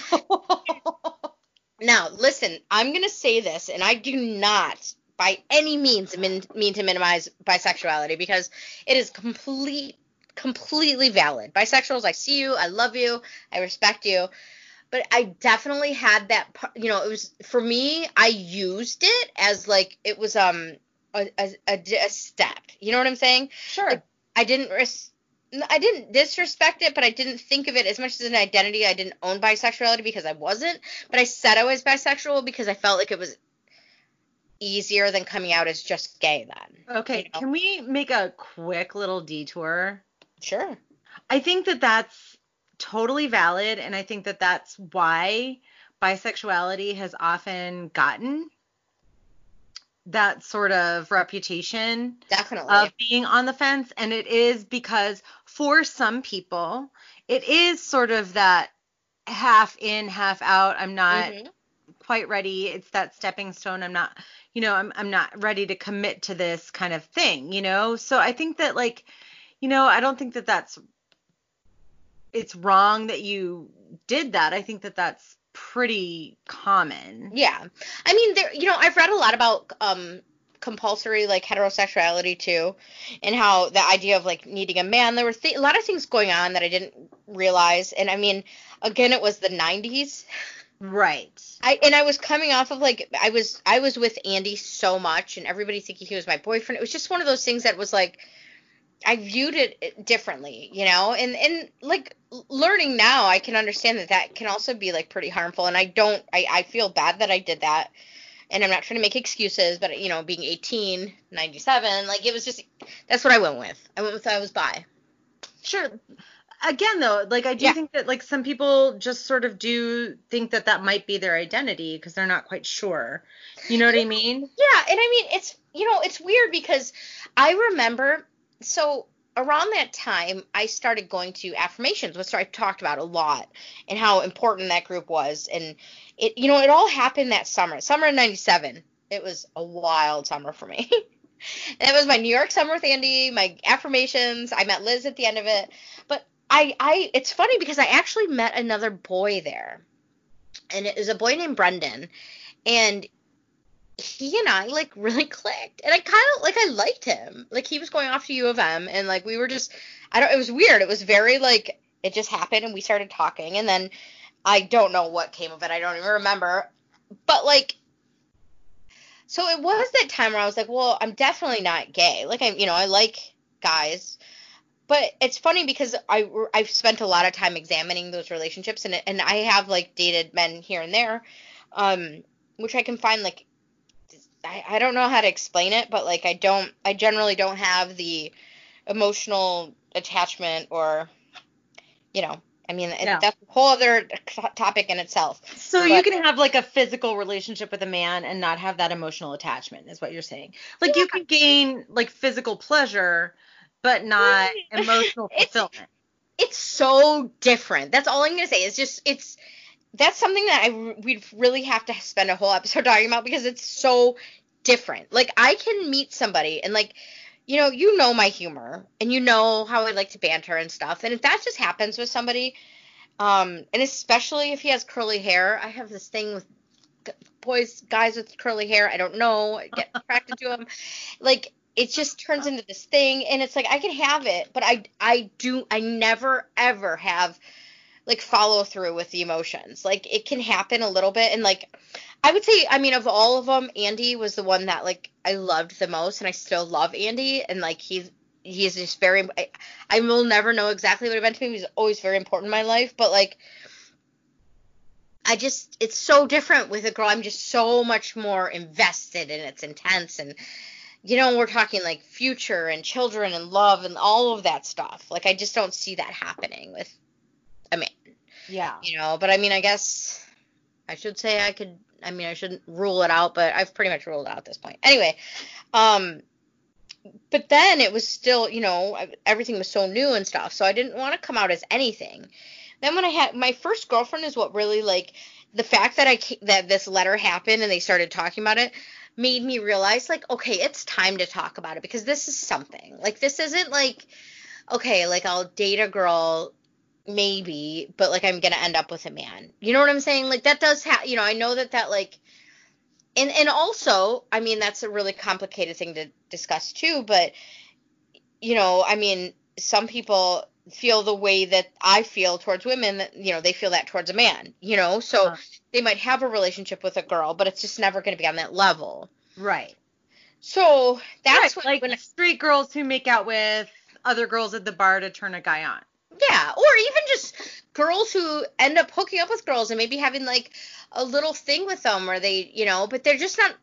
now, listen, I'm gonna say this, and I do not by any means mean, mean to minimize bisexuality because it is complete completely valid. Bisexuals, I see you, I love you, I respect you. But I definitely had that, you know, it was for me. I used it as like it was um a a, a, a step. You know what I'm saying? Sure. Like, I didn't res- I didn't disrespect it, but I didn't think of it as much as an identity. I didn't own bisexuality because I wasn't, but I said I was bisexual because I felt like it was easier than coming out as just gay then. Okay, you know? can we make a quick little detour? Sure. I think that that's totally valid, and I think that that's why bisexuality has often gotten that sort of reputation definitely of being on the fence and it is because for some people it is sort of that half in half out i'm not mm-hmm. quite ready it's that stepping stone i'm not you know I'm I'm not ready to commit to this kind of thing you know so i think that like you know i don't think that that's it's wrong that you did that i think that that's pretty common. Yeah. I mean there you know, I've read a lot about um compulsory like heterosexuality too, and how the idea of like needing a man. There were th- a lot of things going on that I didn't realize, and I mean, again, it was the 90s. Right. I and I was coming off of like I was I was with Andy so much, and everybody thinking he was my boyfriend. It was just one of those things that was like I viewed it differently, you know, and and like learning now, I can understand that that can also be like pretty harmful, and I don't, I I feel bad that I did that, and I'm not trying to make excuses, but you know, being 18, 97, like it was just that's what I went with. I went with I was bi. Sure. Again, though, like I do Yeah. think that like some people just sort of do think that that might be their identity because they're not quite sure. You know what I mean? Yeah, and I mean it's you know it's weird because I remember so around that time I started going to affirmations, which I've talked about a lot and how important that group was, and it you know it all happened that summer, summer of '97. It was a wild summer for me. It was my New York summer with Andy, my affirmations. I met Liz at the end of it, but I I it's funny because I actually met another boy there, and it was a boy named Brendan, and he and I like really clicked, and I kind of like I liked him. Like he was going off to U of M, and like we were just I don't. It was weird. It was very like it just happened, and we started talking, and then I don't know what came of it. I don't even remember, but like. So it was that time where I was like, well, I'm definitely not gay. Like I'm, you know, I like guys, but it's funny because I I've spent a lot of time examining those relationships, and and I have like dated men here and there, um, which I can find like I, I don't know how to explain it, but like I don't I generally don't have the emotional attachment or you know I mean it, Yeah. that's a whole other topic in itself. So you can have like a physical relationship with a man and not have that emotional attachment, is what you're saying. Like you can gain like physical pleasure, but not emotional It's- fulfillment. It's so different. That's all I'm gonna say. It's just it's that's something that I we'd really have to spend a whole episode talking about because it's so different. Like I can meet somebody and like you know, you know my humor and you know how I like to banter and stuff. And if that just happens with somebody, um, and especially if he has curly hair, I have this thing with boys, guys with curly hair. I don't know, I get attracted to them. Like it just turns into this thing, and it's like I can have it, but I I do I never ever have like follow through with the emotions. Like it can happen a little bit, and like I would say, I mean, of all of them, Andy was the one that like I loved the most, and I still love Andy, and like he's he's just very. I, I will never know exactly what it meant to me. He's always very important in my life, but like. I just it's so different with a girl. I'm just so much more invested and it's intense and you know, we're talking like future and children and love and all of that stuff. Like I just don't see that happening with a man Yeah. you know but i mean i guess i should say i could i mean i shouldn't rule it out but i've pretty much ruled it out at this point. Anyway um but then it was still you know everything was so new and stuff so i didn't want to come out as anything. Then when i had my first girlfriend is what really like the fact that i that this letter happened and they started talking about it made me realize like okay it's time to talk about it because this is something. Like this isn't like okay like i'll date a girl maybe but like i'm gonna end up with a man you know what i'm saying like that does have you know i know that that like and and also i mean that's a really complicated thing to discuss too but you know i mean some people feel the way that i feel towards women that you know they feel that towards a man you know so Uh-huh. they might have a relationship with a girl but it's just never going to be on that level Right. so that's Right, what, like when straight girls who make out with other girls at the bar to turn a guy on. Yeah, or even just girls who end up hooking up with girls and maybe having like a little thing with them where they, you know, but they're just not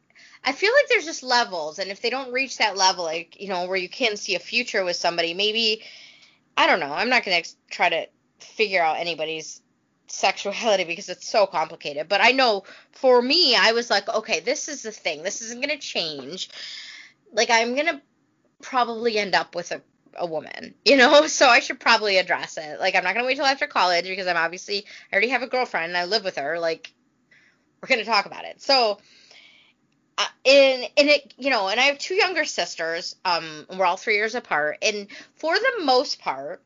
I feel like there's just levels and if they don't reach that level like, you know, where you can see a future with somebody, maybe I don't know. I'm not going to try to figure out anybody's sexuality because it's so complicated, but I know for me I was like, okay, this is the thing. This isn't going to change. Like I'm going to probably end up with a a woman, you know, so I should probably address it. Like, I'm not gonna wait till after college because I'm obviously I already have a girlfriend and I live with her. Like, we're gonna talk about it. So, uh, and it, you know, and I have two younger sisters. Um, we're all three years apart, and for the most part,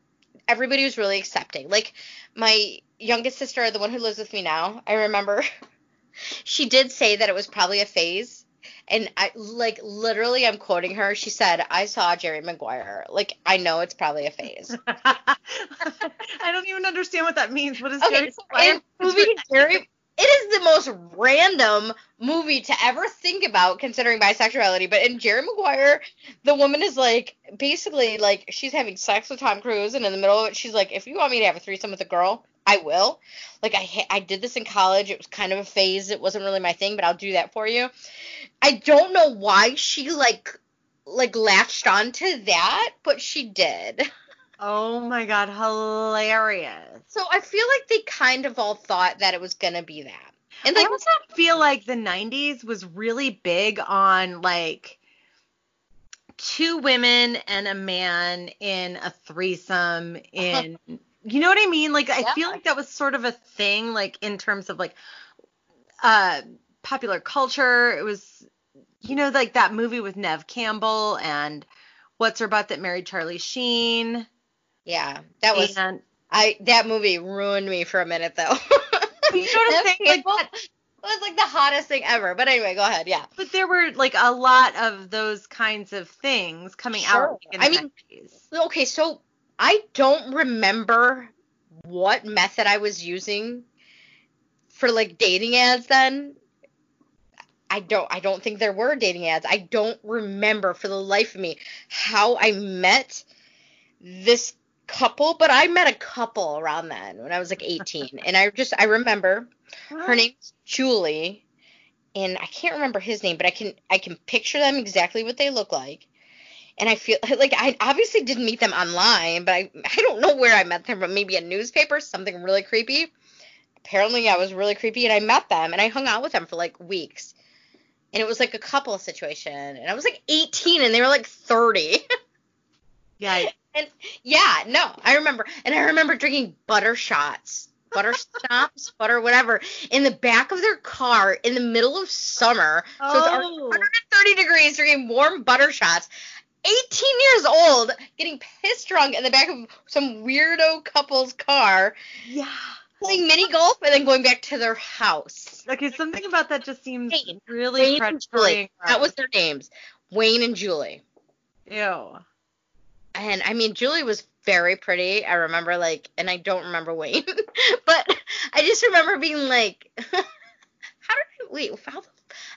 everybody was really accepting. Like, my youngest sister, the one who lives with me now, I remember she did say that it was probably a phase and I like literally I'm quoting her. She said, "I saw Jerry Maguire." Like I know it's probably a phase. I don't even understand what that means. What is Okay, Jerry so Maguire? movie Jerry, it is the most random movie to ever think about considering bisexuality. But in Jerry Maguire, the woman is like basically like she's having sex with Tom Cruise, and in the middle of it, she's like, "If you want me to have a threesome with a girl, I will." Like I I did this in college. It was kind of a phase. It wasn't really my thing, but I'll do that for you. I don't know why she like like latched on to that, but she did. Oh my god, hilarious. So I feel like they kind of all thought that it was gonna be that. And like, I also feel like the 90s was really big on like two women and a man in a threesome in you know what I mean? Like I Yeah. feel like that was sort of a thing like in terms of like uh popular culture. It was you know like that movie with Neve Campbell and What's Her Butt that married Charlie Sheen. yeah, that was and I that movie ruined me for a minute though. you know what I'm That saying? Like people- it was like the hottest thing ever. But anyway, go ahead. Yeah. But there were like a lot of those kinds of things coming Sure. out in I mean- 90s. Okay, so I don't remember what method I was using for like dating ads then. I don't I don't think there were dating ads. I don't remember for the life of me how I met this couple, but I met a couple around then when I was like 18 and I just I remember her name's Julie and I can't remember his name, but I can I can picture them exactly what they look like. And I feel like I obviously didn't meet them online, but I I don't know where I met them, but maybe a newspaper, something really creepy. Apparently I was really creepy and I met them and I hung out with them for like weeks. And it was like a couple situation. And I was like 18 and they were like 30. Yeah. And yeah, no, I remember, and I remember drinking butter shots, butter schnapps, butter whatever, in the back of their car in the middle of summer. So it's Oh. 130 degrees, drinking warm butter shots. 18 years old, getting pissed drunk in the back of some weirdo couple's car, Yeah. playing mini golf, and then going back to their house. Okay, something about that just seems Wayne. really Wayne and. Julie. That was their names, Wayne and Julie. Ew. and I mean Julie was very pretty. I remember like, and I don't remember Wayne, but I just remember being like, how did I wait? How the,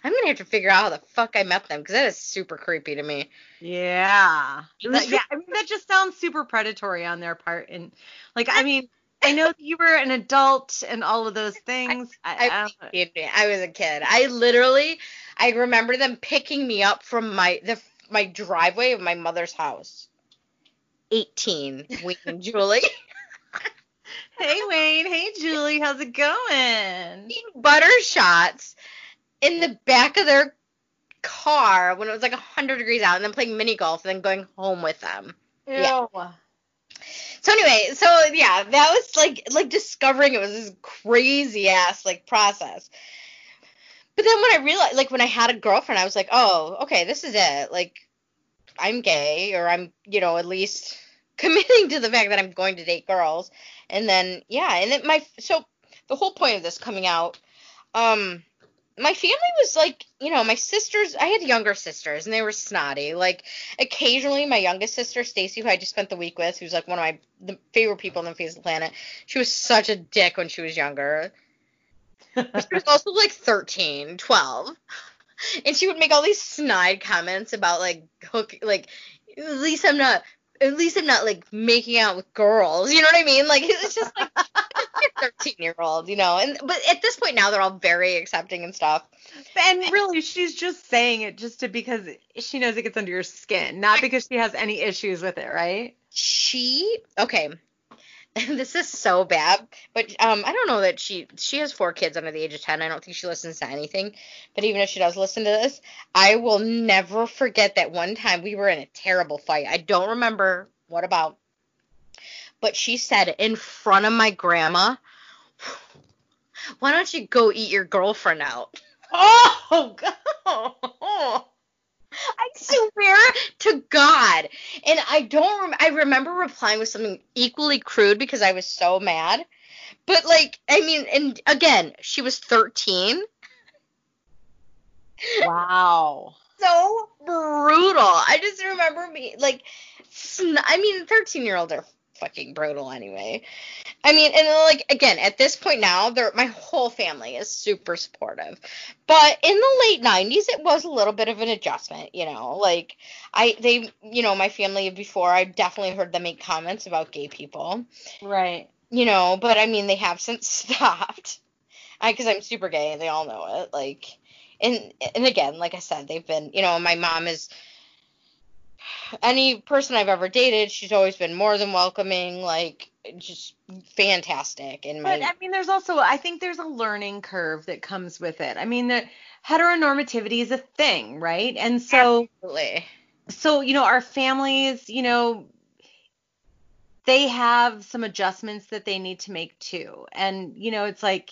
I'm gonna have to figure out how the fuck I met them because that is super creepy to me. Yeah. That- yeah, I mean that just sounds super predatory on their part and like I mean I know that you were an adult and all of those things. I, I, I, I was a kid. I literally, I remember them picking me up from my the my driveway of my mother's house. 18, Wayne and Julie. hey Wayne, hey Julie, how's it going? eating butter shots in the back of their car when it was like 100 degrees out and then playing mini golf and then going home with them. Yeah. So anyway, so yeah, that was like like discovering it was this crazy ass like process. But then when I realized like when I had a girlfriend, I was like, "Oh, okay, this is it. Like I'm gay or I'm, you know, at least committing to the fact that I'm going to date girls." And then yeah, and then my so the whole point of this coming out um my family was like, you know, my sisters, I had younger sisters and they were snotty. Like occasionally my youngest sister, Stacy, who I just spent the week with, who's like one of my the favorite people on the face of the planet, she was such a dick when she was younger. She was also like 13, 12. And she would make all these snide comments about like hook like at least I'm not at least I'm not like making out with girls. You know what I mean? Like it's just like 13 year old, you know. And but at this point now they're all very accepting and stuff. And really, she's just saying it just to because she knows it gets under your skin, not because she has any issues with it, right? She okay. This is so bad, but um, I don't know that she she has four kids under the age of ten. I don't think she listens to anything. But even if she does listen to this, I will never forget that one time we were in a terrible fight. I don't remember what about, but she said in front of my grandma, "Why don't you go eat your girlfriend out?" Oh god. I swear to God. And I don't rem- I remember replying with something equally crude because I was so mad. But like, I mean, and again, she was 13. Wow. so brutal. I just remember me like, sn- I mean, thirteen year olds are fucking brutal anyway. I mean, and like again, at this point now, they're my whole family is super supportive. But in the late '90s, it was a little bit of an adjustment. You know, like I they you know my family before I definitely heard them make comments about gay people. Right. You know, but I mean they have since stopped. I because I'm super gay and they all know it. Like, and and again, like I said, they've been you know my mom is any person I've ever dated, she's always been more than welcoming, like just fantastic. And my But I mean, there's also I think there's a learning curve that comes with it. I mean, the heteronormativity is a thing, right? And so absolutely. so you know our families, you know, they have some adjustments that they need to make too. And you know, it's like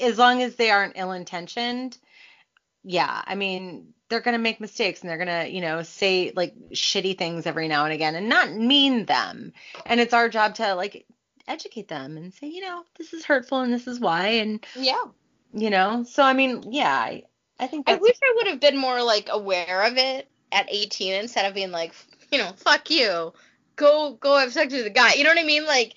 as long as they aren't ill-intentioned, yeah, I mean, they're going to make mistakes and they're going to, you know, say like shitty things every now and again and not mean them. And it's our job to like educate them and say, you know, this is hurtful and this is why and Yeah. you know. So I mean, yeah, I, I think I wish I would have been more like aware of it at 18 instead of being like, you know, fuck you. Go go have sex with a guy. You know what I mean? Like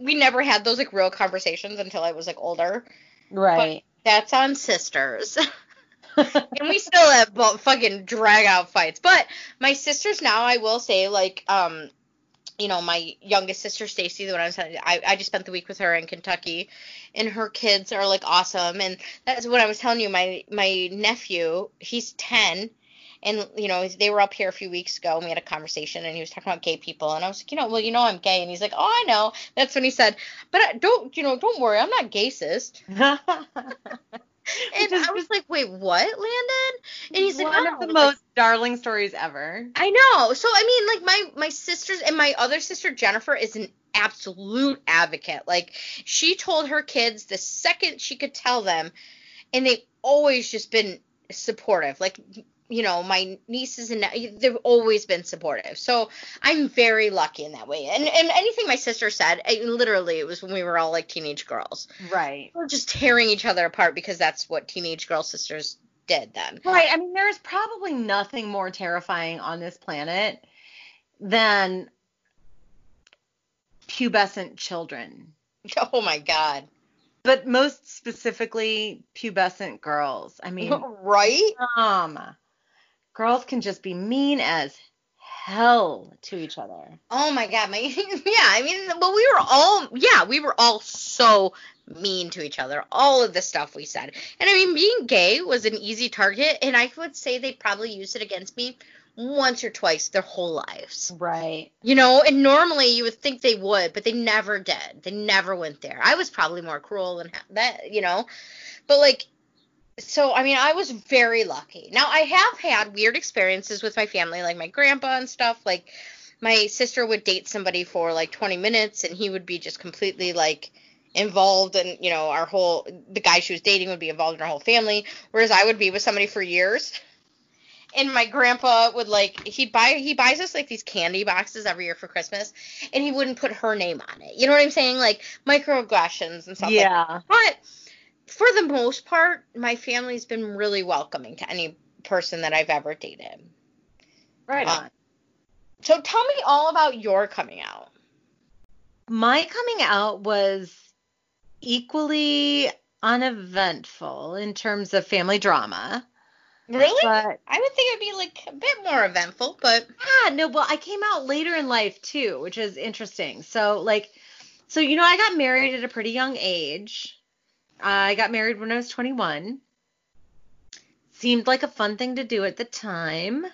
we never had those like real conversations until I was like older. right. That's on sisters. and we still have fucking drag out fights. But my sisters now, I will say, like, um, you know, my youngest sister Stacy, the one I was telling I, I just spent the week with her in Kentucky, and her kids are like awesome. And that's what I was telling you. My my nephew, he's ten, and you know they were up here a few weeks ago, and we had a conversation, and he was talking about gay people, and I was like, you know, well, you know, I'm gay, and he's like, oh, I know. That's when he said, but I, don't, you know, don't worry, I'm not gayist. And I was like, wait, what, Landon? And he's like, one "Oh." of the Like, most darling stories ever. I know. So I mean, like my my sisters and my other sister Jennifer is an absolute advocate. Like she told her kids the second she could tell them, and they've always just been supportive. Like you know, my nieces and they've always been supportive. So I'm very lucky in that way. And and anything my sister said, I, literally, it was when we were all like teenage girls. Right. We're just tearing each other apart because that's what teenage girl sisters did then. Right. I mean, there's probably nothing more terrifying on this planet than pubescent children, Oh my god. but most specifically pubescent girls. I mean, right? um, girls can just be mean as hell to each other. Oh my god, my yeah, I mean, well, we were all yeah, we were all so mean to each other. All of the stuff we said, and I mean, being gay was an easy target, and I would say they probably used it against me once or twice their whole lives. Right. You know, and normally you would think they would, but they never did. They never went there. I was probably more cruel than that, you know, but like. So I mean, I was very lucky. Now I have had weird experiences with my family, like my grandpa and stuff. Like my sister would date somebody for like 20 minutes and he would be just completely like involved in you know our whole the guy she was dating would be involved in our whole family whereas i would be with somebody for years and my grandpa would like he'd buy he buys us like these candy boxes every year for christmas and he wouldn't put her name on it you know what i'm saying like microaggressions and stuff like that Yeah. but for the most part my family's been really welcoming to any person that i've ever dated Right Uh, on. so tell me all about your coming out My coming out was equally uneventful in terms of family drama. really But I would think it'd be like a bit more eventful, but yeah, no, well, I came out later in life too, which is interesting. So, like, so, you know, I got married at a pretty young age. I got married when I was 21. Seemed like a fun thing to do at the time.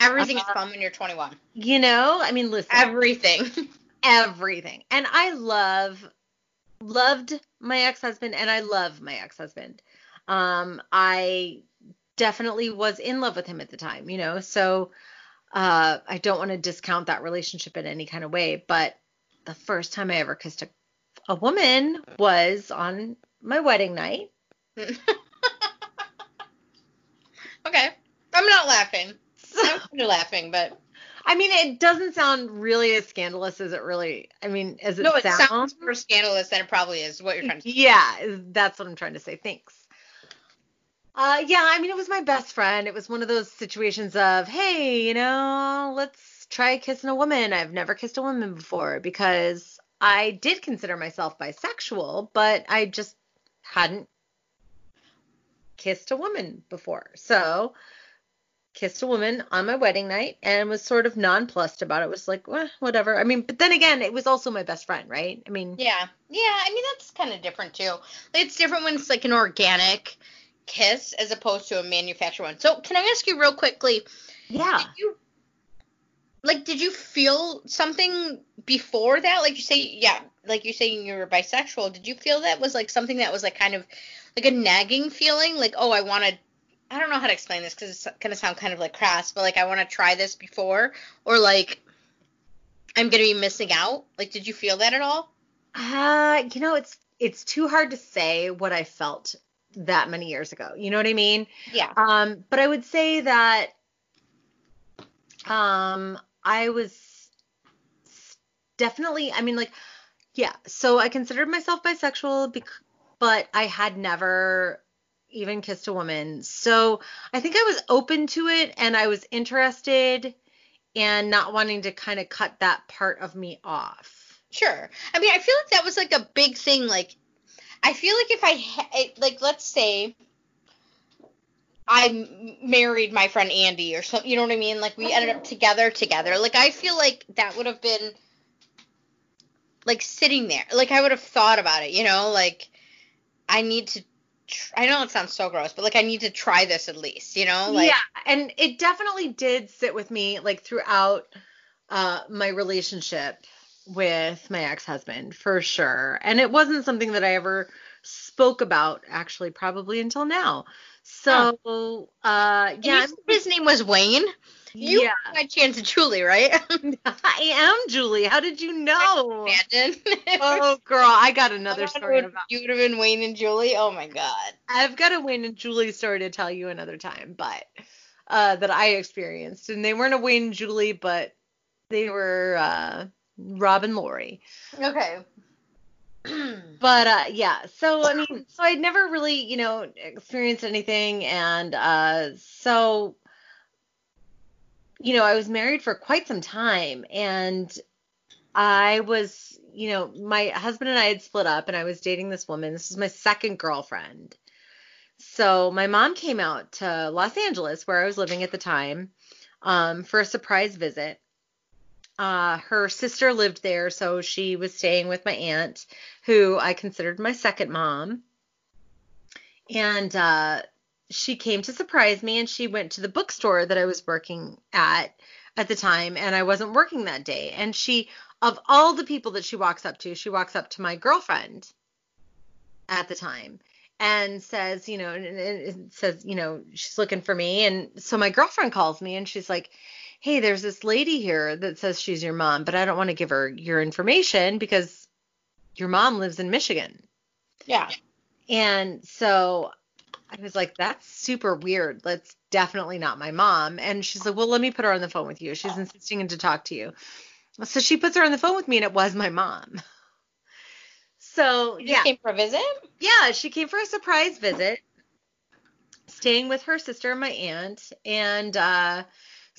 everything is Uh-huh. fun when you're 21. You know, I mean, listen, Everything. everything. And I love loved my ex-husband and I love my ex-husband. Um I definitely was in love with him at the time, you know. So uh I don't want to discount that relationship in any kind of way, but the first time I ever kissed a, a woman was on my wedding night. okay. I'm not laughing. I'm kind of laughing, but I mean, it doesn't sound really as scandalous as it really I mean, as it no, it sounds. sounds more scandalous than it probably is. What you're trying to say. Yeah, that's what I'm trying to say. Thanks. Uh, yeah, I mean, it was my best friend. It was one of those situations of, hey, you know, let's try kissing a woman. I've never kissed a woman before because I did consider myself bisexual, but I just hadn't kissed a woman before. So, kissed a woman on my wedding night and was sort of nonplussed about it. Was like, well, whatever. I mean, but then again, it was also my best friend, right? I mean, Yeah. Yeah, I mean that's kind of different too. It's different when it's like an organic kiss as opposed to a manufactured one. So, can I ask you real quickly, yeah. did you like did you feel something before that? Like you say yeah, like you're saying you were bisexual. Did you feel that was like something that was like kind of like a nagging feeling like, "Oh, I want to I don't know how to explain this cuz it's going to sound kind of like crass, but like I want to try this before or like I'm going to be missing out? Like did you feel that at all? Uh, you know, it's it's too hard to say what I felt that many years ago. You know what I mean? Yeah. Um, but I would say that um I was definitely, I mean like yeah, so I considered myself bisexual bec- but I had never even kissed a woman. So I think I was open to it and I was interested and not wanting to kind of cut that part of me off. Sure. I mean, I feel like that was like a big thing. Like, I feel like if I ha- like, let's say I married my friend Andy or something, you know what I mean? Like, we ended up together, together. Like, I feel like that would have been like sitting there. Like, I would have thought about it, you know? Like, I need to. Tr- I know it sounds so gross, but like, I need to try this at least, you know? Like, yeah, and it definitely did sit with me like throughout uh my relationship with my ex-husband for sure. And it wasn't something that I ever spoke about actually probably until now. So, uh yeah, his name was Wayne. You yeah. my chance of Julie, right? I am Julie. How did you know? Imagine. Oh girl, I got another I story about You would have been Wayne and Julie. Oh my god. I've got a Wayne and Julie story to tell you another time, but uh, that I experienced, and they weren't a Wayne and Julie, but they were uh, Rob and Lori. Okay. But uh, yeah, so I mean, so I'd never really, you know, experienced anything, and uh, so you know, I was married for quite some time, and I was, you know, my husband and I had split up, and I was dating this woman. This is my second girlfriend. So my mom came out to Los Angeles, where I was living at the time, um, for a surprise visit. Uh, her sister lived there, so she was staying with my aunt, who I considered my second mom. And uh, she came to surprise me, and she went to the bookstore that I was working at at the time, and I wasn't working that day. And she, of all the people that she walks up to, she walks up to my girlfriend at the time and says, you know, and, and says, you know, she's looking for me. And so my girlfriend calls me and she's like, hey, there's this lady here that says she's your mom, but I don't want to give her your information because your mom lives in Michigan. Yeah. And so I was like, that's super weird. That's definitely not my mom. And she's like, well, let me put her on the phone with you. She's insisting to talk to you. So she puts her on the phone with me, and it was my mom. So You yeah, came for a visit? yeah, she came for a surprise visit, staying with her sister and my aunt, and uh,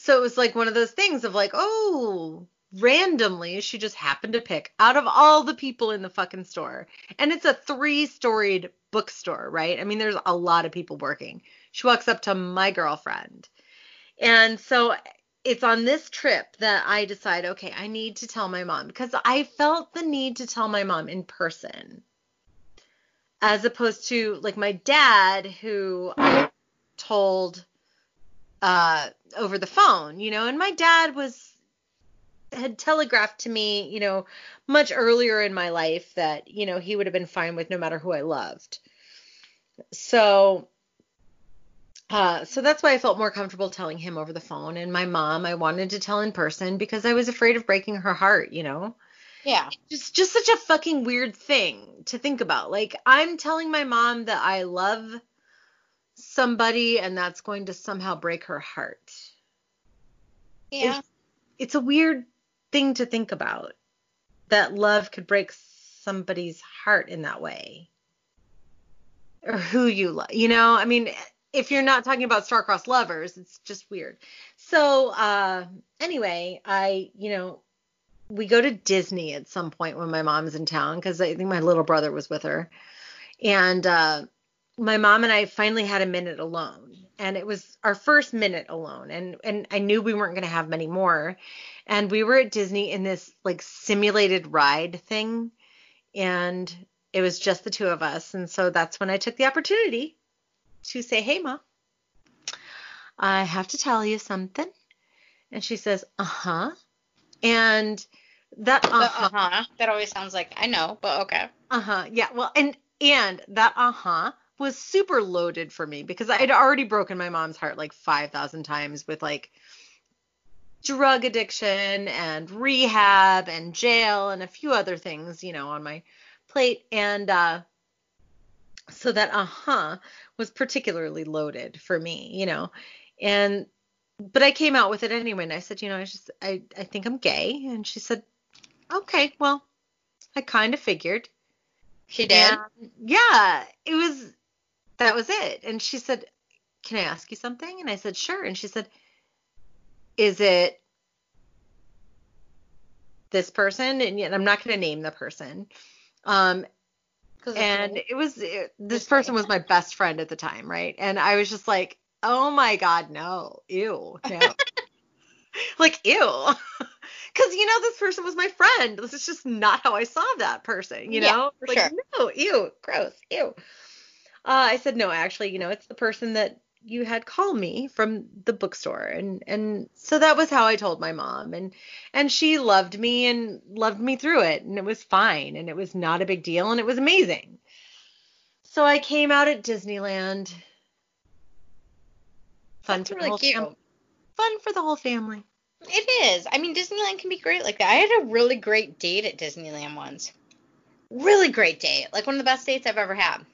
so it was like one of those things of like, oh, randomly she just happened to pick out of all the people in the fucking store, and it's a three-storied bookstore, right? I mean, there's a lot of people working. She walks up to my girlfriend, and so it's on this trip that I decide, okay, I need to tell my mom because I felt the need to tell my mom in person as opposed to like my dad who I told uh over the phone, you know, and my dad was had telegraphed to me, you know, much earlier in my life that, you know, he would have been fine with no matter who I loved. So uh, so that's why I felt more comfortable telling him over the phone. And my mom, I wanted to tell in person because I was afraid of breaking her heart, you know? Yeah. Just just such a fucking weird thing to think about. Like I'm telling my mom that I love somebody and that's going to somehow break her heart. Yeah. It's a weird thing to think about. That love could break somebody's heart in that way. Or who you love. You know, I mean, if you're not talking about star-crossed lovers, it's just weird. So uh, anyway, I you know we go to Disney at some point when my mom's in town because I think my little brother was with her, and uh, my mom and I finally had a minute alone, and it was our first minute alone, and and I knew we weren't going to have many more, and we were at Disney in this like simulated ride thing, and it was just the two of us, and so that's when I took the opportunity to say, "Hey, ma, I have to tell you something," and she says, "Uh huh," and that uh huh, uh-huh. That always sounds like I know, but okay. uh huh, yeah, well, and and that uh huh was super loaded for me because I had already broken my mom's heart like 5,000 times with like drug addiction and rehab and jail and a few other things, you know, on my plate. And uh, so that uh huh was particularly loaded for me, you know. And but I came out with it anyway and I said, you know, I just I I think I'm gay and she said, "Okay, well, I kind of figured." She did. And, yeah, it was that was it. And she said, "Can I ask you something?" And I said, "Sure." And she said, "Is it this person?" And yet I'm not going to name the person. Um, and it was it, this person was my best friend at the time, right? And I was just like, "Oh my god, no, ew, no." like ew because you know this person was my friend this is just not how i saw that person you Yeah, know like sure. no ew gross ew Uh, i said no actually you know it's the person that you had call me from the bookstore and and so that was how i told my mom and and she loved me and loved me through it and it was fine and it was not a big deal and it was amazing so i came out at disneyland fun That's for the really whole cute. fam- fun for the whole family It is. I mean, Disneyland can be great like that. I had a really great date at Disneyland once. Really great date. Like one of the best dates I've ever had.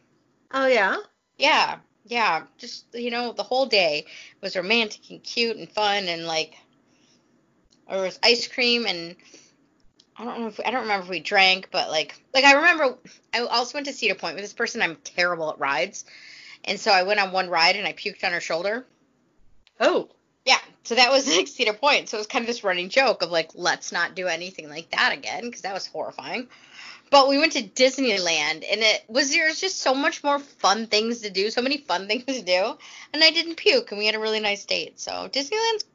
Oh yeah Yeah. Yeah. Just, you know, the whole day was romantic and cute and fun and like there was ice cream and I don't know if I don't remember if we drank, but like like I remember I also went to Cedar Point with this person. I'm terrible at rides. And so I went on one ride and I puked on her shoulder. oh Yeah, so that was like Cedar Point. So it was kind of this running joke of like, let's not do anything like that again because that was horrifying. But we went to Disneyland and it was there's just so much more fun things to do, so many fun things to do, and I didn't puke and we had a really nice date. So Disneyland's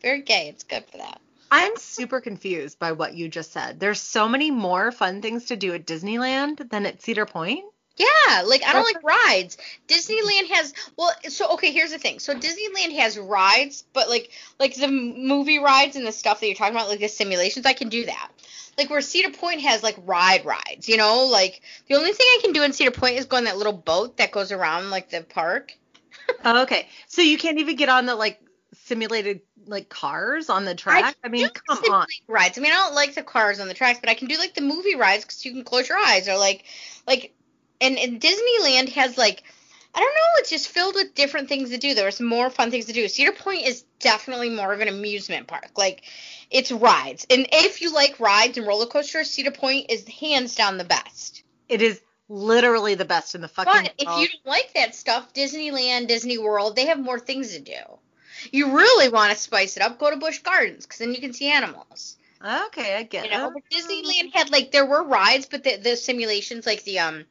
very gay. It's good for that. I'm super confused by what you just said. There's so many more fun things to do at Disneyland than at Cedar Point. Yeah, like I don't like rides. Disneyland has well, so okay, here's the thing. So Disneyland has rides, but like like the movie rides and the stuff that you're talking about, like the simulations, I can do that. Like where Cedar Point has like ride rides, you know, like the only thing I can do in Cedar Point is go on that little boat that goes around like the park. Oh, okay. So you can't even get on the like simulated like cars on the track? I, mean, do come on. Rides. I mean, I don't like the cars on the tracks, but I can do like the movie rides because you can close your eyes or like, like, and, and Disneyland has like, I don't know, it's just filled with different things to do. There's more fun things to do. Cedar Point is definitely more of an amusement park. Like, it's rides, and if you like rides and roller coasters, Cedar Point is hands down the best. It is literally the best in the fucking But if world. you don't like that stuff, Disneyland, Disney World, they have more things to do. You really want to spice it up, go to Busch Gardens because then you can see animals. Okay, I get You know, it. Disneyland had like there were rides, but the the simulations like the um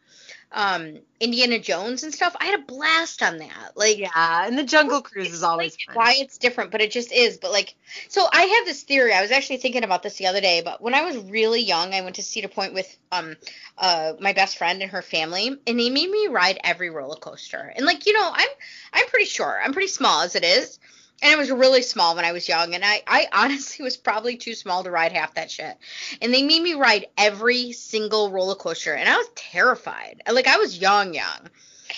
um Indiana Jones and stuff, I had a blast on that. Like Yeah, and the Jungle Cruise is always fun. why it's different, but it just is. But like, so I have this theory. I was actually thinking about this the other day. But when I was really young, I went to Cedar Point with um uh my best friend and her family, and they made me ride every roller coaster. And like, you know, I'm I'm pretty sure. I'm pretty small as it is. And I was really small when I was young, and I, I honestly was probably too small to ride half that shit. And they made me ride every single roller coaster, and I was terrified. Like I was young, young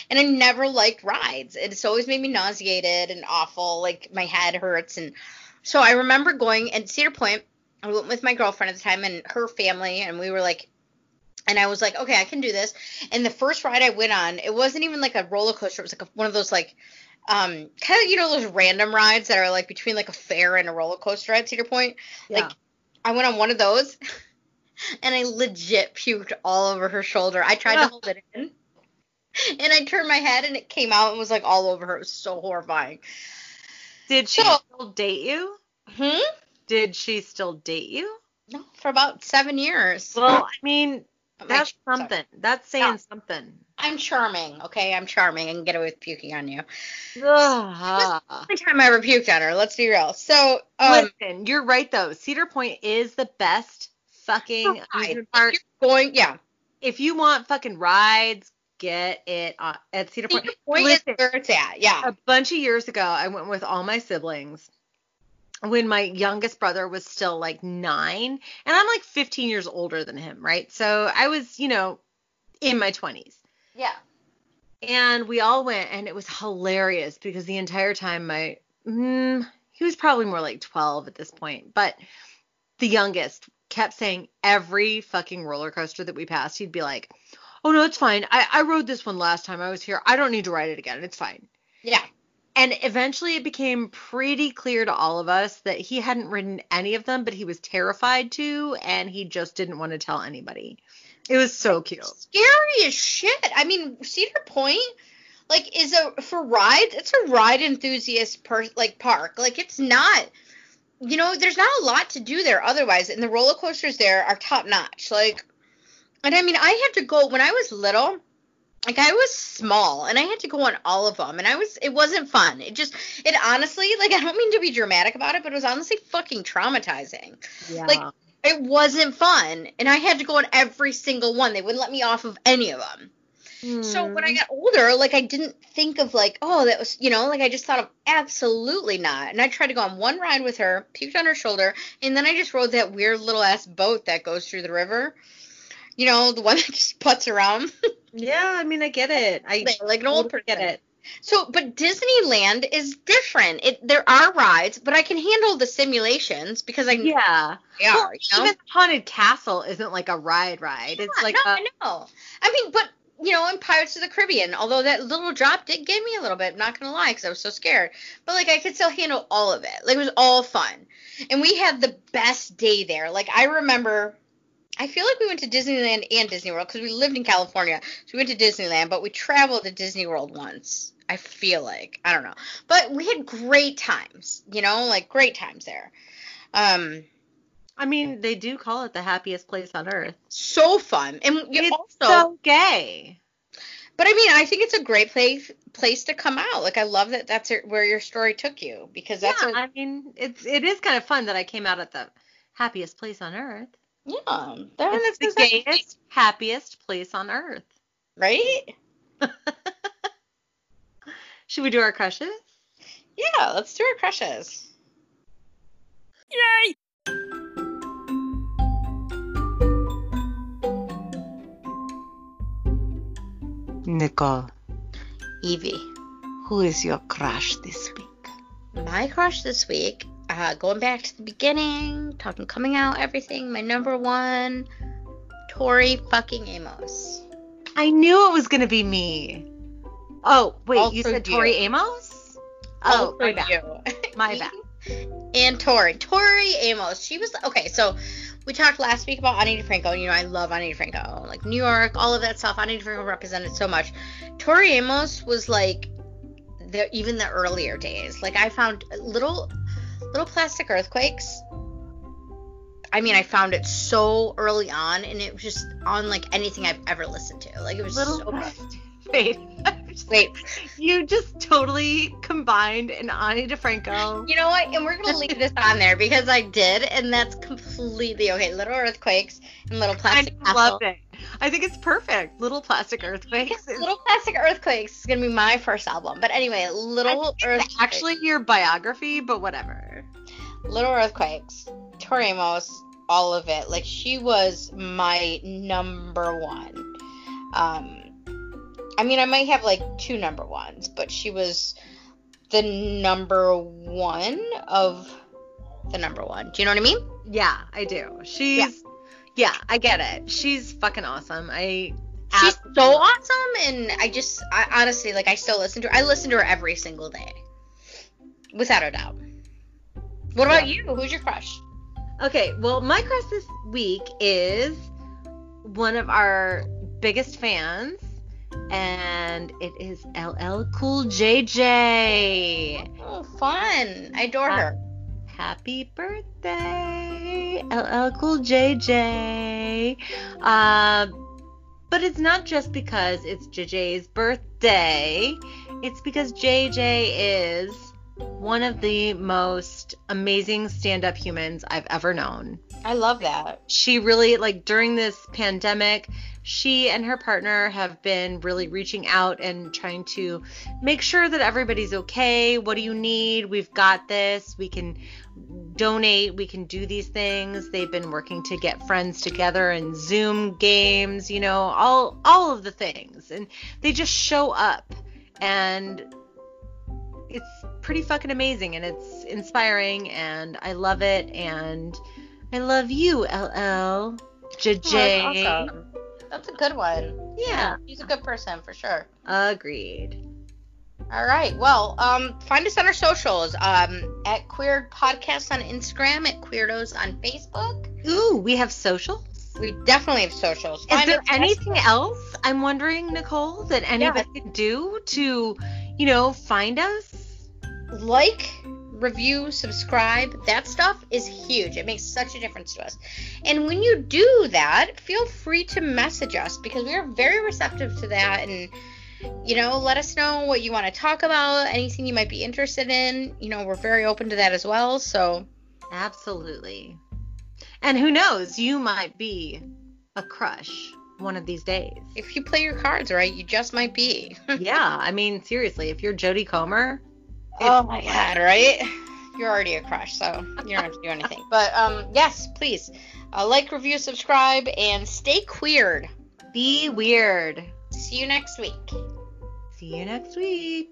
and I never liked rides. It's always made me nauseated and awful. Like my head hurts, and so I remember going at Cedar Point. I went with my girlfriend at the time and her family, and we were like, and I was like, okay, I can do this. And the first ride I went on, it wasn't even like a roller coaster. It was like a, one of those like, um, kind of you know those random rides that are like between like a fair and a roller coaster at Cedar Point. Yeah. Like I went on one of those, and I legit puked all over her shoulder. I tried to hold it in. and I turned my head and it came out and was like all over her. It was so horrifying. Did she So- still date you? Hmm? Did she still date you? No, for about seven years. Well, I mean, that's sorry. something. That's saying Yeah. something. I'm charming, okay? I'm charming. I can get away with puking on you. Ugh. Only time I ever puked on her. Let's be real. So, um, Listen, you're right though. Cedar Point is the best fucking amusement park. you're going, yeah. If you want fucking rides, get it on, at Cedar Point. Cedar Point is Listen, where it's at. Yeah. a bunch of years ago, I went with all my siblings when my youngest brother was still like nine, and I'm like 15 years older than him, right? So I was, you know, in my 20s. Yeah. And we all went, and it was hilarious because the entire time, my mm, he was probably more like 12 at this point, but the youngest kept saying every fucking roller coaster that we passed, he'd be like, "Oh no, it's fine. I I rode this one last time I was here. I don't need to ride it again. It's fine." Yeah. And eventually it became pretty clear to all of us that he hadn't ridden any of them, but he was terrified to, and he just didn't want to tell anybody. It was so cute. Scary as shit. I mean, Cedar Point, like, is a for rides. It's a ride enthusiast per like park. Like, it's not. You know, there's not a lot to do there otherwise, and the roller coasters there are top notch. Like, and I mean, I had to go when I was little. Like I was small and I had to go on all of them and I was it wasn't fun. It just it honestly like I don't mean to be dramatic about it, but it was honestly fucking traumatizing. Yeah. Like, It wasn't fun and I had to go on every single one. They wouldn't let me off of any of them. So hmm. when I got older, like I didn't think of like, oh, that was, you know, like I just thought of absolutely not. And I tried to go on one ride with her, puked on her shoulder, and then I just rode that weird little ass boat that goes through the river. You know, the one that just puts around, yeah, I mean, I get it. I like an old person. get it. So, but Disneyland is different. It there are rides, but I can handle the simulations because I know Yeah. they are. Well, you know? even Haunted Castle isn't like a ride ride. It's Yeah, like no, a, I know. I mean, but you know, in Pirates of the Caribbean, although that little drop did get me a little bit, I'm not gonna lie, because I was so scared. But like, I could still handle all of it. Like, it was all fun, and we had the best day there. Like, I remember. I feel like we went to Disneyland and Disney World because we lived in California. So we went to Disneyland, but we traveled to Disney World once. I feel like I don't know, but we had great times. You know, like great times there. Um, I mean, they do call it the happiest place on earth. so fun, and you It's also so gay. But I mean, I think it's a great place place to come out. Like I love that that's where your story took you because that's yeah, a, I mean, it's it is kind of fun that I came out at the happiest place on earth. yeah, that, It's that's the gayest, happiest place on earth. right? Should we do our crushes? Yeah, let's do our crushes. Yay! Nicole, Evie, who is your crush this week? my crush this week. Uh, going back to the beginning, talking coming out, everything. My number one, Tori fucking Amos. I knew it was gonna be me. Oh wait, you said. Tori Amos? Oh, my bad. My bad. and Tori. Tori Amos. She was okay. So we talked last week about Ani DiFranco. You know, I love Ani DiFranco. Like New York, all of that stuff. Ani DiFranco represented so much. Tori Amos was like the even the earlier days. Like I found little little plastic earthquakes. I mean, I found it so early on, and it was just on like anything I've ever listened to. Like it was Little so wait. Wait, You just totally combined an Ani DiFranco. You know what? And we're gonna leave this on there because I did, and that's completely okay. Little earthquakes and little I plastic castle. loved it. I think it's perfect. Little plastic earthquakes. Little plastic earthquakes is gonna be my first album. But anyway, little earthquakes. actually your biography, but whatever. little earthquakes. Tori Amos, all of it. Like she was my number one. Um, I mean, I might have like two number ones, but she was the number one of the number one. Do you know what I mean? Yeah, I do. She's yeah, I get it. She's fucking awesome. I She's so awesome, and I just, I honestly, like, I still listen to her. I listen to her every single day, without a doubt. What about Yeah. you? Who's your crush? Okay, well, my crush this week is one of our biggest fans, and it is LL Cool JJ. Oh, fun. I adore her. Happy birthday, LL Cool JJ. Uh, but it's not just because it's JJ's birthday, it's because JJ is one of the most amazing stand up humans I've ever known. I love that. She really, like, during this pandemic, she and her partner have been really reaching out and trying to make sure that everybody's okay. What do you need? We've got this. We can donate. We can do these things. They've been working to get friends together and Zoom games, you know, all all of the things. And they just show up and it's pretty fucking amazing and it's inspiring and I love it and I love you, LL. Oh, JJ. that's awesome. That's a good one. Yeah. He's a good person for sure. Agreed. All right. Well, um, find us on our socials. Um, at Queer Podcast on Instagram, at Queerdos on Facebook. Ooh, we have socials. We definitely have socials. Is Find there anything else I'm wondering, Nicole, that anybody could do to, you know, find us? like, review, subscribe. That stuff is huge. It makes such a difference to us. And when you do that, feel free to message us because we are very receptive to that. And, you know, let us know what you want to talk about, anything you might be interested in. You know, we're very open to that as well. So, Absolutely. And who knows, you might be a crush one of these days. if you play your cards right, you just might be. yeah, I mean, seriously, if you're Jodie Comer, oh my god, right? You're already a crush, so you don't have to do anything. But um, yes, please uh, like, review, subscribe, and stay queered. be weird. See you next week. See you next week.